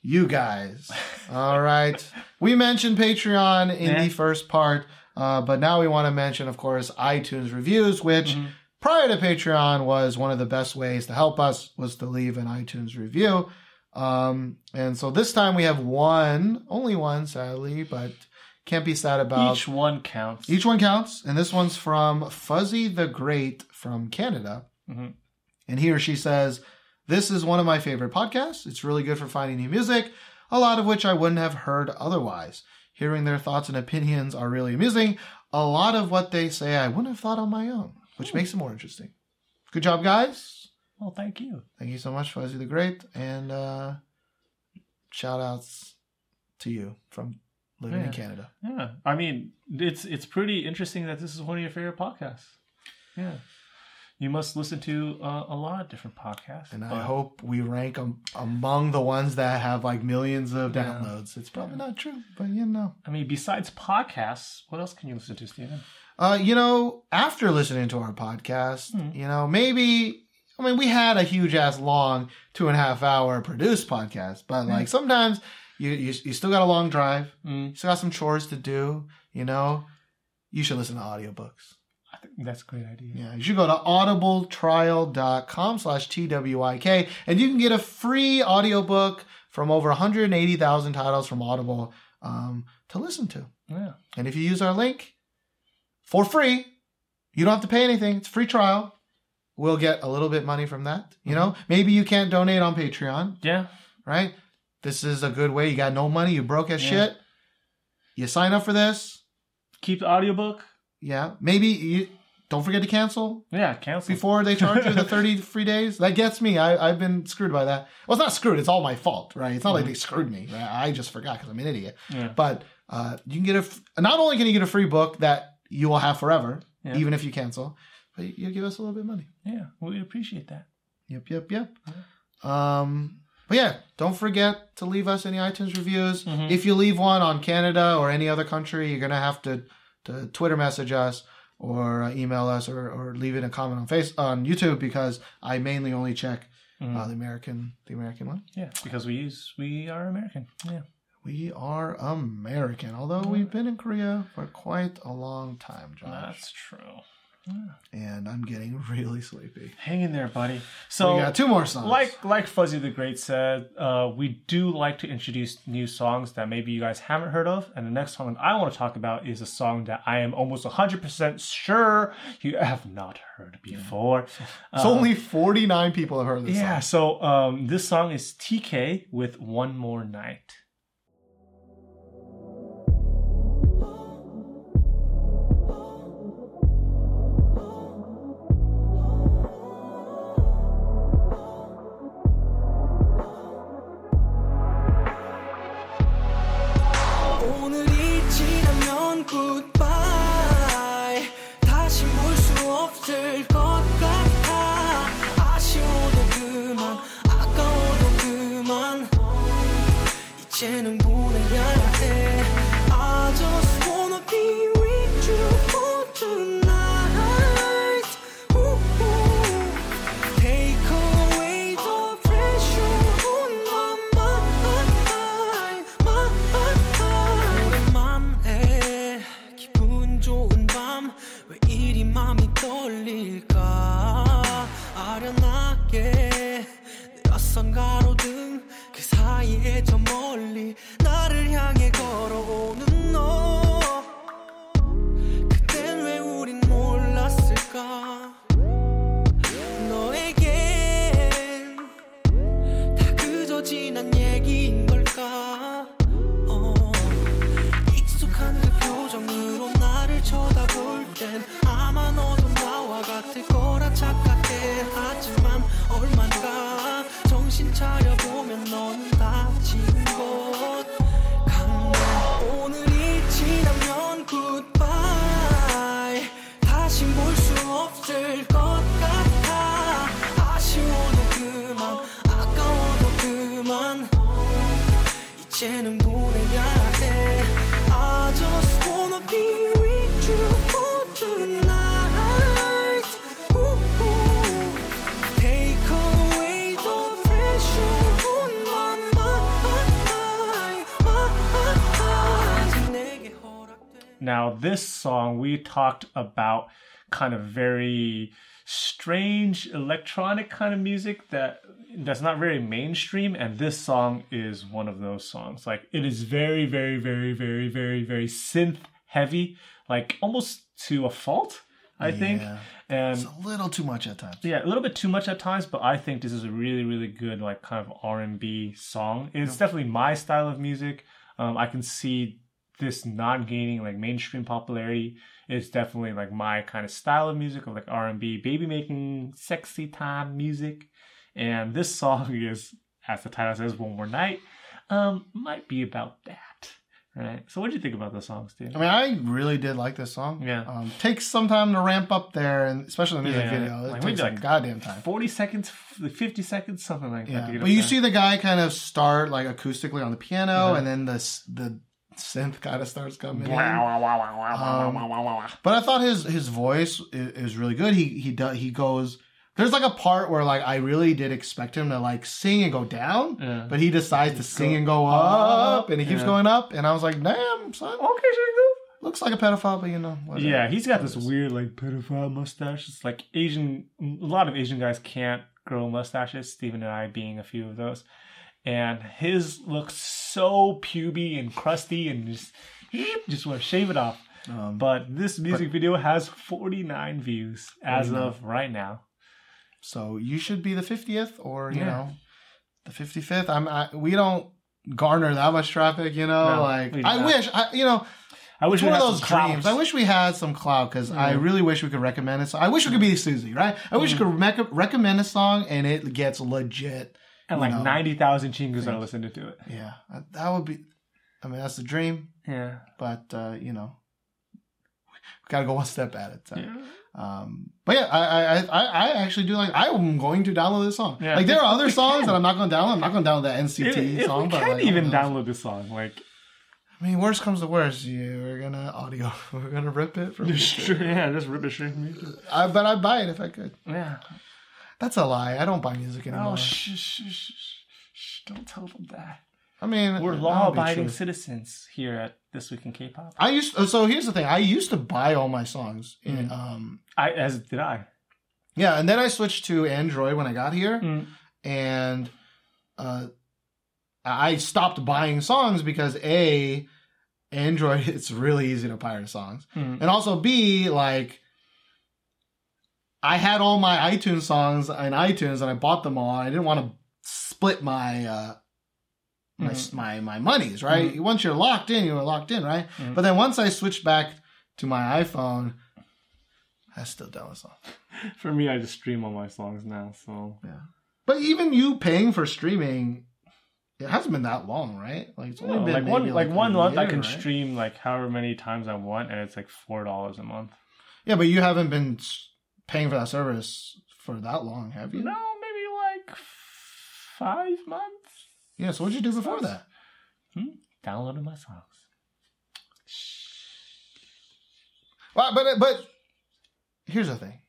You guys. *laughs* All right. We mentioned Patreon in Yeah. the first part, uh, but now we want to mention, of course, iTunes reviews, which Mm-hmm. prior to Patreon was one of the best ways to help us was to leave an iTunes review. Um, and so this time we have one, only one, sadly, but can't be sad about Each one counts. each one counts, and this one's from Fuzzy the Great from Canada. Mhm. And he or she says, This is one of my favorite podcasts. It's really good for finding new music, a lot of which I wouldn't have heard otherwise. Hearing their thoughts and opinions are really amusing. a lot of what they say I wouldn't have thought on my own, which makes it more interesting. Good job, guys. Well, thank you. Thank you so much, Fuzzy the Great, and uh, shout outs to you from living in Canada. Yeah, I mean, it's it's pretty interesting that this is one of your favorite podcasts. Yeah, you must listen to uh, a lot of different podcasts. And I hope we rank am- among the ones that have like millions of Yeah. downloads. It's probably not true, but you know. I mean, besides podcasts, what else can you listen to, Steven? Uh, you know, after listening to our podcast, Hmm. you know, maybe I mean we had a huge ass long two and a half hour produced podcast, but like sometimes you, you you still got a long drive, Mm. you still got some chores to do, you know. You should listen to audiobooks. I think that's a great idea. Yeah, you should go to audibletrial.com slash TWIK and you can get a free audiobook from over 180,000 titles from Audible um, to listen to. Yeah. And if you use our link for free, you don't have to pay anything. It's a free trial. We'll get a little bit money from that. You know, maybe you can't donate on Patreon, Yeah. right? This is a good way. You got no money, you broke as Yeah. shit. You sign up for this. Keep the audiobook. Yeah. Maybe you don't forget to cancel Yeah, cancel. before they charge you the *laughs* 30 free days. That gets me. I, I've been screwed by that. Well, it's not screwed. It's all my fault, right? It's not like they screwed me. Right? I just forgot because I'm an idiot. Yeah. But uh, you can get a, not only can you get a free book that you will have forever, Yeah. even if you cancel, but you give us a little bit of money. Yeah, we appreciate that. Yep, yep, yep. Um, but yeah, don't forget to leave us any iTunes reviews. Mm-hmm. If you leave one on Canada or any other country, you're gonna have to, to Twitter message us or uh, email us or, or leave it in a comment on face on YouTube because I mainly only check Mm-hmm. uh, the American the American one. Yeah, because we use we are American. Yeah. We are American, although we've been in Korea for quite a long time, Josh. That's true. And I'm getting *laughs* really sleepy. Hang in there, buddy. So we got two more songs. like like Fuzzy the Great said, uh, we do like to introduce new songs that maybe you guys haven't heard of. And the next song I want to talk about is a song that I am almost 100% sure you have not heard before. *laughs* so only 49 people have heard this Yeah, song. so um, this song is TK with One More Night. 이제는 Now, this song we talked about kind of very strange electronic kind of music that that's not very mainstream and this song is one of those songs like it is very very very very very very synth heavy like almost to a fault i think and It's a little too much at times. yeah, a little bit too much at times, but I think this is a really, really good like kind of R and B song. It's definitely my style of music. Um, I can see this not gaining like mainstream popularity is definitely like my kind of style of music of like R&B, baby making, sexy time music. And this song *laughs* is, as the title says, One More Night, um, might be about that. Right. So what do you think about the song, Steve? I mean, I really did like this song. Yeah. Um, takes some time to ramp up there, and especially the music Yeah. video. It Like, takes like goddamn time. 40 seconds, 50 seconds, something like that. Yeah, get but you there. see the guy kind of start like acoustically on the piano, Mhm. and then the the synth kind of starts coming in. Um. But I thought his his voice is, is really good. He he does he goes. There's like a part where like I really did expect him to like sing and go down, Yeah. but he decides to sing go and go up. up, and he keeps Yeah. going up, and I was like, damn, son, Okay, Shingu. looks like a pedophile, but you know, whatever. Yeah, he's got this weird like pedophile mustache. It's like Asian. A lot of Asian guys can't grow mustaches. Steven and I being a few of those, and his looks so puby and crusty and just just want to shave it off. Um, But this music video has 49 views as 49. of right now. So you should be the fiftieth, or you Yeah. know, the fifty fifth. I'm. I, we don't garner that much traffic, you know. No, like I not. wish, I, you know, I wish it's we one of had those dreams. I wish we had some clout because I really wish we could recommend it. So I wish we could be Suzy, right? I wish we could rec- recommend a song and it gets legit. And like know. 90,000 chingus are listening to it. Yeah, uh, that would be. I mean, that's the dream, Yeah. but uh, you know, we gotta go one step at a time. Yeah. Um, but yeah, I, I, I, I actually do like. I'm going to download this song. Yeah. Like there are other songs can. that I'm not going to download. I'm not going to download that NCT song. we but can't like, even download this song, like I mean, worst comes to worst, you we're gonna audio. *laughs* We're gonna rip it from. *laughs* yeah, just rip it straight from me. I, but I'd buy it if I could. Yeah. That's a lie. I don't buy music anymore. Oh, shh, shh, shh, shh, shh, don't tell them that. I mean, We're that would be law-abiding citizens here at This Week in K-pop. I used. So here's the thing. I used to buy all my songs. In, Mhm. um, I as did I. yeah, and then I switched to Android when I got here, Mm. and uh, I stopped buying songs because a Android *laughs* it's really easy to pirate songs, Mm. and also b like I had all my iTunes songs in iTunes and I bought them all. I didn't want to split my uh, my Mhm. my my monies, right? Once you're locked in, you're locked in, right? Mhm. But then once I switched back to my iPhone, I still download songs. *laughs* For me, I just stream all my songs now. So yeah, But even you paying for streaming, it hasn't been that long, right? Like it's only No, been like one maybe like, one month, I can right? stream like however many times I want, and it's like four dollars a month. Yeah, but you haven't been paying for that service for that long, have you? No, maybe like five months. Yeah. So what'd you do before that? Hmm? Downloading my songs. Well, but but here's the thing.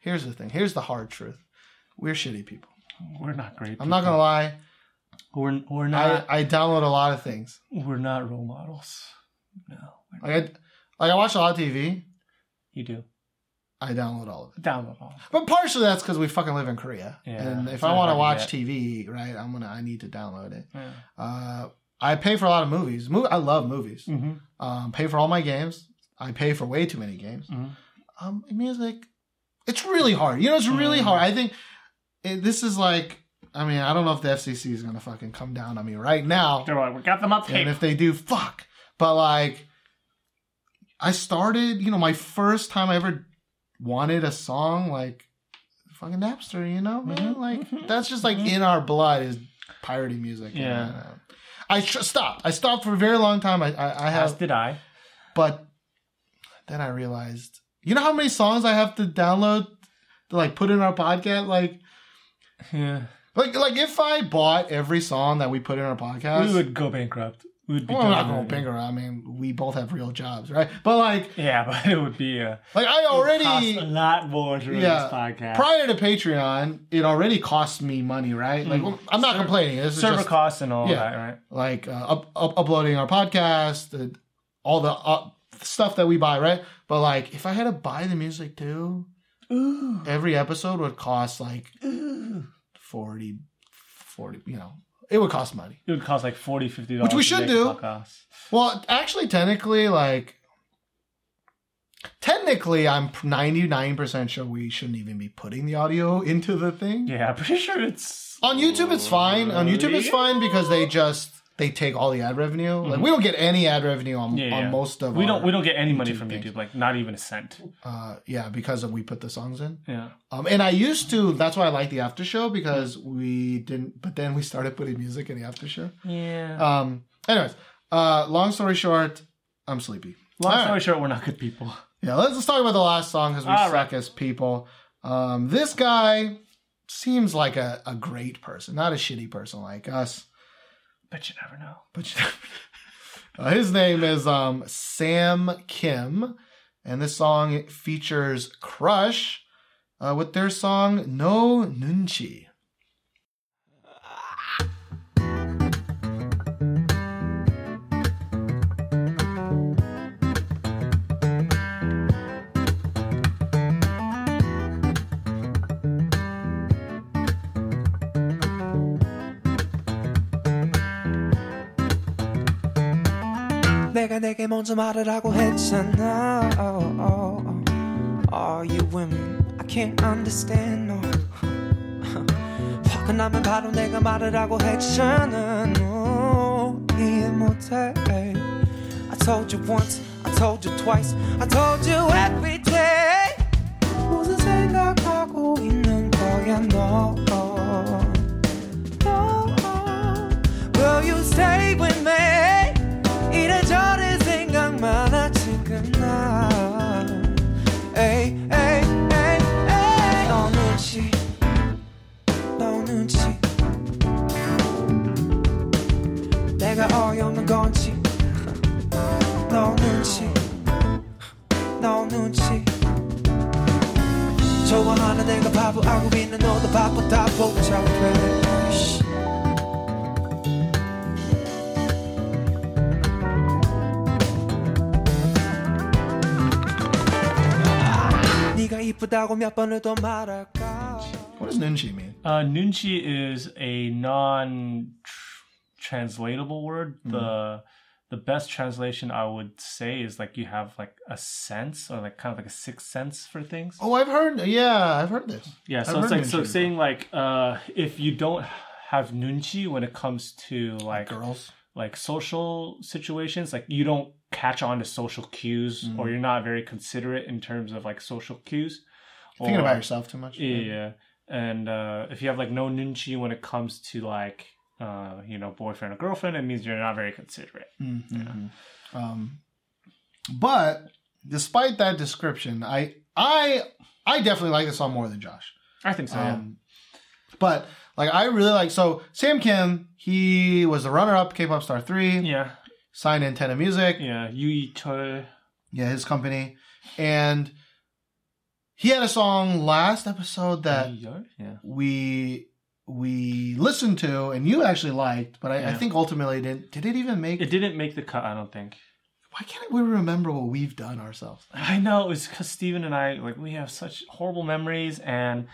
Here's the thing. Here's the hard truth. We're shitty people. We're not great. I'm not gonna lie. We're we're I, not. I download a lot of things. we're not role models. No. Like I like I watch a lot of TV. you do I download all of it. download all. But partially that's because we fucking live in Korea, Yeah, and if I want to watch TV, right, I'm gonna I need to download it. Yeah. Uh, I pay for a lot of movies. Mo- I love movies. Mm-hmm. Um, pay for all my games. I pay for way too many games. Mhm. Um, music, it's really hard. You know, it's really Mm. hard. I think it, this is like. I mean, I don't know if the FCC is gonna fucking come down on me right now. They're like, we got them up. tape. And if they do, fuck. But like, I started, you know, my first time I ever wanted a song, like, fucking Napster, you know, man? Mhm, Like, mhm, that's just like mhm. in our blood is pirating music. Yeah. And, uh, I tr- stopped. I stopped for a very long time. I, I, I As have, did I. but then I realized, you know how many songs I have to download to like put in our podcast? Like, Yeah. like, like if I bought every song that we put in our podcast, we would go bankrupt. Would be. Well, I'm not going bigger. I mean, we both have real jobs, right? But like, Yeah, *laughs* but it would be a like I cost a already lot more to Yeah. this podcast. prior to Patreon, it already cost me money, right? Like, Mm. I'm not Server- complaining. This is server just costs and all Yeah. that, right? like uh, up, up, uploading our podcast, the, all the uh, stuff that we buy, right? But like, if I had to buy the music too, every episode would cost like 40, 40, You know, it would cost money. It would cost like 40 50 dollars. Which we should do. Well, actually, technically, like, technically, I'm 99% sure we shouldn't even be putting the audio into the thing. Yeah, I'm *laughs* pretty sure it's On YouTube, it's fine. On YouTube, it's fine because they just they take all the ad revenue. Like we don't get any ad revenue on, Mm-hmm. Yeah, on yeah. most of we don't we don't get any money YouTube from things. YouTube, like not even a cent. uh, yeah because of we put the songs in. Yeah. Um, and I used to. That's why I like the after show because we didn't. But then we started putting music in the after show. Yeah. Um. Anyways, uh, long story short, I'm sleepy. Long All story right. short, we're not good people. Yeah, let's, let's talk about the last song because we All suck right. as people. Um, this guy seems like a, a great person, not a shitty person like us. But you never know. But you never uh, his name is um, Sam Kim, and this song features Crush uh, with their song No Nunchi. 내가 내게 먼저 말을 하고 했잖아 oh, oh, oh. Are you with me? I can't understand no 화가 나면 바로 내가 말을 하고 했잖아 no 이해 못해 I told you once I told you twice I told you What does Nunchi mean? Uh, nunchi is a non-translatable word. The the best translation I would say is like you have like a sense or like kind of like a sixth sense for things. Oh, I've heard. Yeah, I've heard this. Yeah, so I've it's heard like so nunchi it's saying like uh if you don't have nunchi when it comes to like Girls. like social situations, like you don't catch on to social cues or you're not very considerate in terms of like social cues. Thinking about yourself too much. Yeah, yeah. And uh, if you have like no nunchi when it comes to like uh, you know boyfriend or girlfriend, it means you're not very considerate. Um, but despite that description, I I I definitely like this song more than Josh. I think so. yeah. Um, but like I really like so Sam Kim. He was the runner-up K-pop Star Three. yeah, Signed Antenna Music. yeah. Yui Choi. Yeah, his company, and he had a song last episode that yeah. we we listened to and you actually liked, but I, I think ultimately didn't. did it even make? It didn't make the cut. I don't think. why can't we remember what we've done ourselves? I know it's because Steven and I like we have such horrible memories, and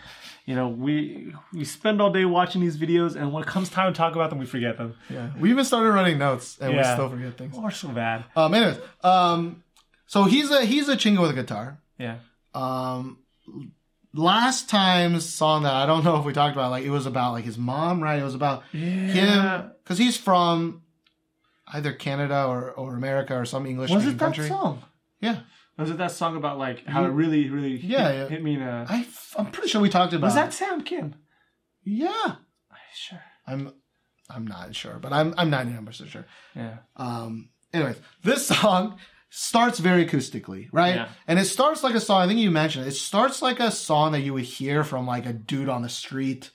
you know we we spend all day watching these videos, and when it comes time to talk about them, we forget them. Yeah, we even started running notes and we still forget things. We're so bad. Um, anyways, um, so he's a he's a chingo with a guitar. Yeah. Um, last time's song that I don't know if we talked about, like it was about like his mom, right? It was about him because he's from either Canada or, or America or some English Was it that country. song? Yeah, Was it that song about like how it really, really Yeah, hit, yeah. hit me in a? I am pretty sure we talked about. Was that. Sam Kim? Yeah, Sure. I'm I'm not sure, but I'm I'm ninety nine percent sure. Yeah. Um, anyways, this *laughs* song starts very acoustically, right? Yeah. And it starts like a song. I think you mentioned it. It starts like a song that you would hear from like a dude on the street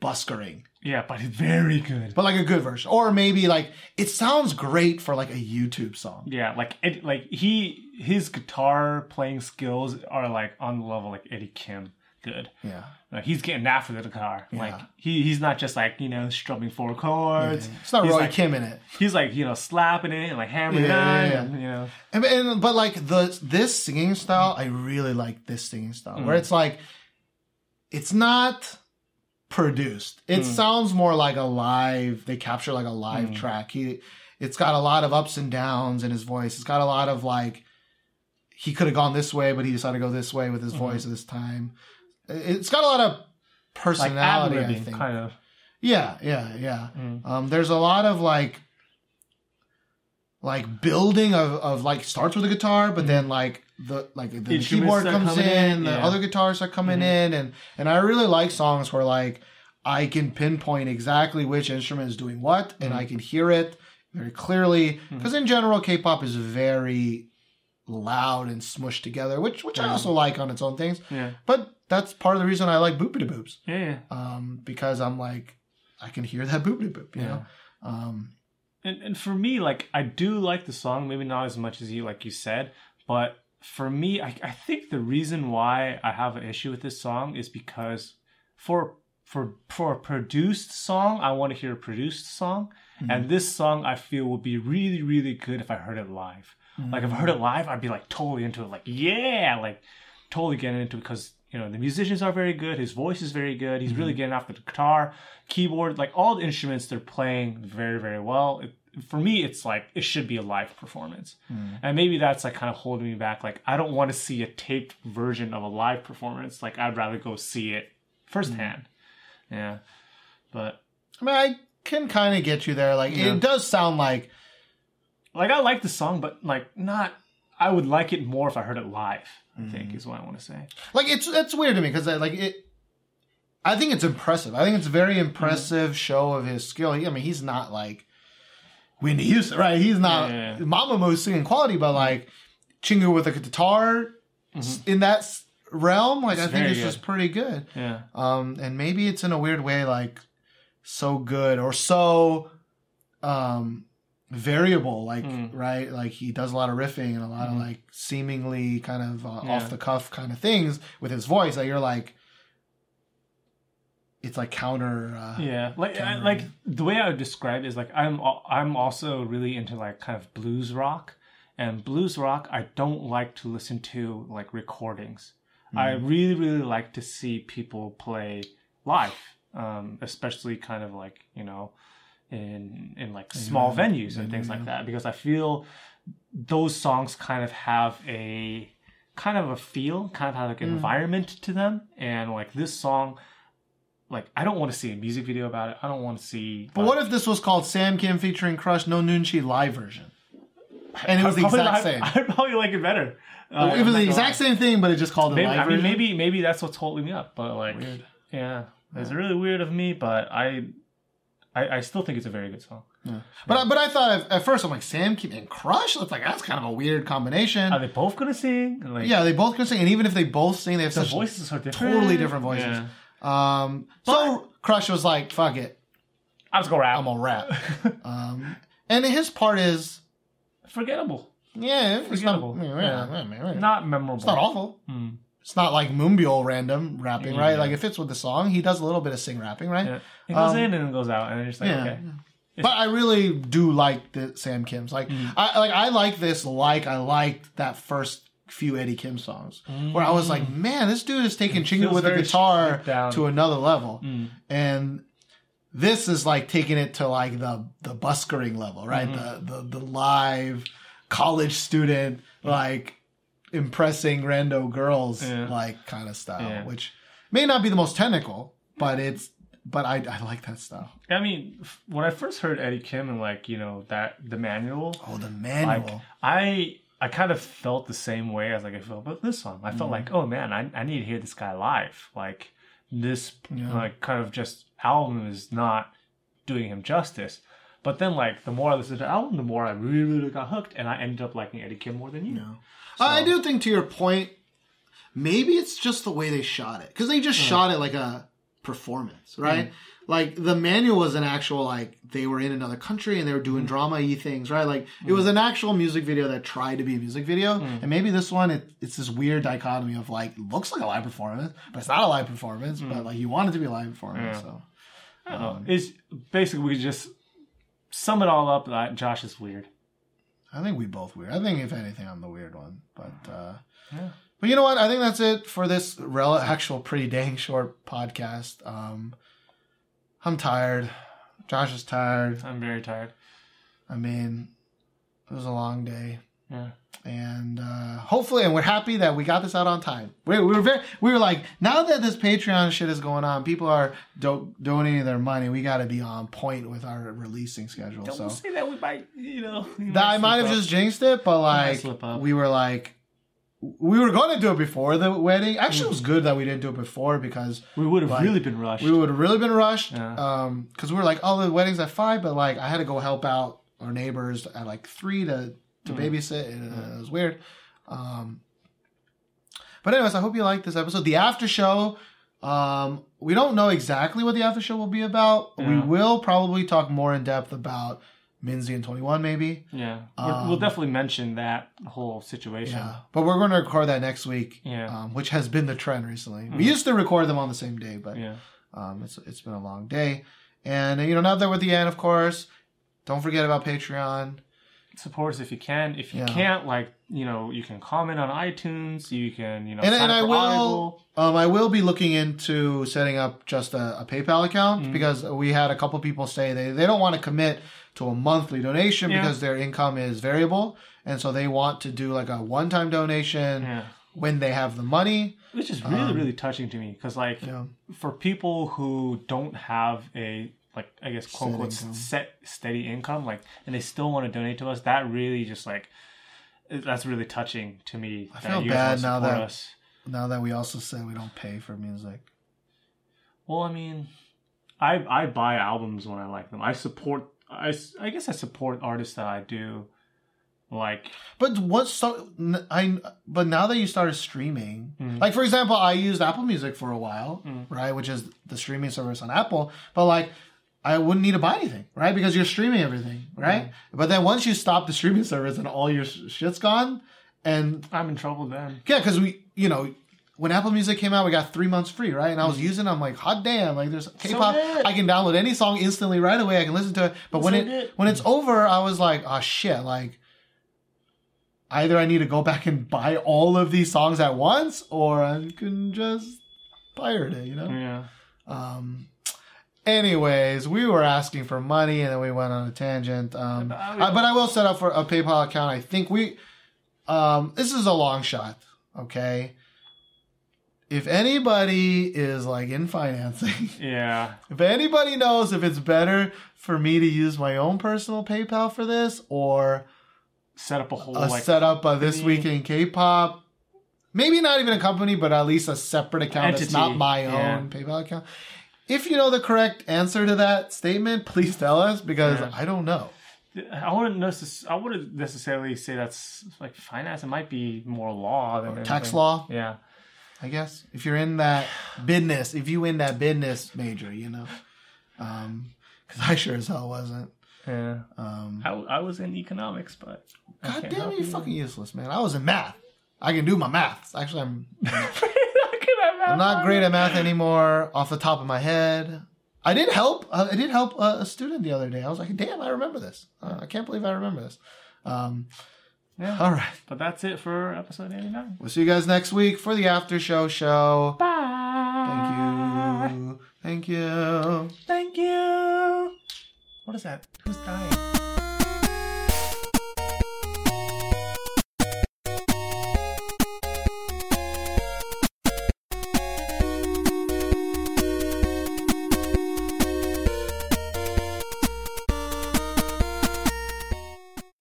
buskering, Yeah, but it's very good. but like a good version, or maybe like it sounds great for like a YouTube song. Yeah, like it, like he his guitar playing skills are like on the level like Eddie Kim. Good. Yeah, Like he's getting after the guitar. Like he he's not just like you know strumming four chords. it's not he's Roy like, Kim in it. He's like you know slapping it and like hammering Yeah, it yeah, on. yeah. And, you know. And, and but like the this singing style, I really like this singing style Mm. where it's like it's not produced. It Mm. sounds more like a live. They capture like a live Mm. track. He, it's got a lot of ups and downs in his voice. It's got a lot of like he could have gone this way, but he decided to go this way with his voice this time. It's got a lot of Like personality. I think. kind of. Yeah, yeah, yeah. Mm. Um, there's a lot of like like building of, of like starts with a guitar, but mm. then like the like the, keyboard comes in, in, the yeah. other guitars are coming mm-hmm. in, and and I really like songs where like I can pinpoint exactly which instrument is doing what, and mm-hmm. I can hear it very clearly. Mm-hmm. Because in general, K-pop is very loud and smushed together, which which I also like on its own things. Yeah. But that's part of the reason I like Boopity Boops, Yeah, yeah. um, because I'm like I can hear that Boopity Boop, you Yeah. know. Um, And and for me, like I do like the song, maybe not as much as you, like you said, but for me, I, I think the reason why I have an issue with this song is because for for for a produced song, I want to hear a produced song, and this song I feel would be really really good if I heard it live. Like if I heard it live, I'd be like totally into it, like yeah, like totally getting into it because you know the musicians are very good, his voice is very good, he's really mm-hmm. getting after the guitar, keyboard, like all the instruments they're playing very very well. It, for me, it's like it should be a live performance, mm. and maybe that's like kind of holding me back. Like I don't want to see a taped version of a live performance. Like I'd rather go see it firsthand. Mm. Yeah, but I mean, I can kind of get you there. Like Yeah. it does sound like like I like the song, but like not. I would like it more if I heard it live. I think is what I want to say. like it's it's weird to me because like it. I think it's impressive. I think it's a very impressive show of his skill. He, I mean, he's not like Whitney Houston, right? He's not Yeah, yeah. Mamamoo singing quality, but like Chingu with a guitar s- in that realm, like I think Mm-hmm. it's good. just pretty good. Yeah. Um, and maybe it's in a weird way, like so good or so um variable, like Mm. right, like he does a lot of riffing and a lot of like seemingly kind of uh. Yeah. off the cuff kind of things with his voice that you're like, it's like counter. Uh, Yeah, like I, like the way I would describe it is like I'm I'm also really into like kind of blues rock, and blues rock I don't like to listen to like recordings. I really really like to see people play live, um, especially kind of like you know in in like small venues and things like that because I feel those songs kind of have a kind of a feel, kind of have like an environment to them, and like this song like I don't want to see a music video about it. I don't want to see. But what if this was called Sam Kim featuring Crush No Nunchi live version? And it was the exact not- same. I'd probably like it better. Uh, it was the exact same thing, but it just called it Maybe, live I mean, version. maybe maybe that's what's holding me up. But like, Weird. yeah, it's really weird of me. But I, I, I still think it's a very good song. But I, but I thought at, first I'm like Sam Kim and Crush. It's like that's kind of a weird combination. Are they both gonna sing? Like, yeah, they both can sing, and even if they both sing, they have the such voices are different. totally different voices. Yeah. Um, so Crush was like, "Fuck it, I'm just go rap. I'm gonna rap." *laughs* um, and his part is, Forgettable. yeah, it's not, Forgettable. yeah, Yeah. yeah, yeah, yeah. Not memorable. It's not awful. Mm. It's not like Moonbyul random rapping, Yeah. right? Like it fits with the song. He does a little bit of sing rapping, right? Yeah. It goes Um, in and it goes out, and it's just like yeah. okay. But I really do like the Sam Kim's. Like Mm. I like I like this like I liked that first few Eddie Kim songs where I was like, man, this dude is taking Chingu Mm. with a guitar to another level, Mm. and this is like taking it to like the the buskering level, right? Mm-hmm. The, the the live college student like impressing rando girls Yeah. like kind of style, Yeah. which may not be the most technical, but it's but I I like that style. I mean, when I first heard Eddie Kim and like you know that the manual, Oh, the like manual. I I kind of felt the same way as like I felt about this song. I felt Mm. like, oh man, I I need to hear this guy live. Like this Yeah. like kind of just album is not doing him justice. But then like the more I listened to the album, the more I really really got hooked, and I ended up liking Eddie Kim more than you. I do think to your point, maybe it's just the way they shot it because they just shot it like a performance, right? Mm. Like the manual was an actual like they were in another country and they were doing mm. drama y things, right? Like it mm. was an actual music video that tried to be a music video, and maybe this one it, it's this weird dichotomy of like looks like a live performance, but it's not a live performance, but like you want it to be a live performance. Yeah. So I don't know. Um, it's basically we just sum it all up. That Josh is weird. I think we both weird. I think if anything, I'm the weird one, but. uh Yeah. But you know what? I think that's it for this rel- actual pretty dang short podcast. Um, I'm tired. Josh is tired. I'm very tired. I mean, it was a long day. Yeah. and uh, hopefully, and we're happy that we got this out on time. We, we were very, we were like, now that this Patreon shit is going on, people are do- donating their money. We got to be on point with our releasing schedule. Don't so say that we might, you know. we that I might have up. just jinxed it, but like we were like. We were going to do it before the wedding. Actually, it was good that we didn't do it before because We would have like, really been rushed. we would have really been rushed. Yeah. Um, because we were like, oh, the wedding's at five, but like I had to go help out our neighbors at like three to to babysit, and uh, it was weird. Um, but anyways, I hope you liked this episode. The after show, um, we don't know exactly what the after show will be about. We will probably talk more in depth about Minzy and 2NE1, maybe. yeah. Um, we'll definitely mention that whole situation. Yeah, but we're going to record that next week. Yeah. um, which has been the trend recently. We used to record them on the same day, but Yeah. um, it's it's been a long day, and you know now that we're at the end, of course, don't forget about Patreon. Support us if you can. If you Yeah. can't, like, you know, you can comment on iTunes. You can, you know, And, and I will Audible. um, I will be looking into setting up just a, a PayPal account Mm-hmm. because we had a couple people say they, they don't want to commit to a monthly donation Yeah. because their income is variable, and so they want to do like a one time donation Yeah. when they have the money. Which is really, really touching to me because, like, Um, for people who don't have a like I guess quote Set unquote income. set steady income, like, and they still want to donate to us, that really just like that's really touching to me. I feel bad now that- Now that we also say we don't pay for music. Well, I mean, I I buy albums when I like them. I support. I I guess I support artists that I do like. But what so I but now that you started streaming, Mm. like for example, I used Apple Music for a while, right, which is the streaming service on Apple. But like, I wouldn't need to buy anything, right, because you're streaming everything, right. Mm. But then once you stop the streaming service and all your shit's gone, and I'm in trouble then. yeah, because we, you know. When Apple Music came out, we got three months free, right? And I was Mm. using, it, I'm like, hot damn! Like, there's K-pop. good. I can download any song instantly right away. I can listen to it. But when So it good. when it's over, I was like, oh shit! Like, either I need to go back and buy all of these songs at once, or I can just pirate it. You know. Yeah. Um. Anyways, we were asking for money, and then we went on a tangent. Um, But I- but I will set up for a PayPal account. I think we. Um, this is a long shot. Okay. If anybody is like in financing, *laughs* Yeah. if anybody knows if it's better for me to use my own personal PayPal for this or Set up a whole a like setup of this company. week in K-pop, maybe not even a company, but at least a separate account that's not my yeah. own PayPal account. If you know the correct answer to that statement, *laughs* please tell us because Yeah. I don't know. I wouldn't necess- I wouldn't necessarily say that's like finance. It might be more law than tax law? Yeah. I guess if you're in that business, if you in that business major, you know, because I sure as hell wasn't. Yeah. Um, I, I was in economics, but God damn it, you're you. fucking useless, man. I was in math. I can do my maths. Actually, I'm Look at that I'm not great at math anymore off the top of my head. I did help. uh, I did help a, a student the other day. I was like, damn, I remember this. Uh, I can't believe I remember this. Um, Yeah. all right. But that's it for episode 89. We'll see you guys next week for the after show show. Bye. Thank you. Thank you. Thank you. What is that? Who's dying?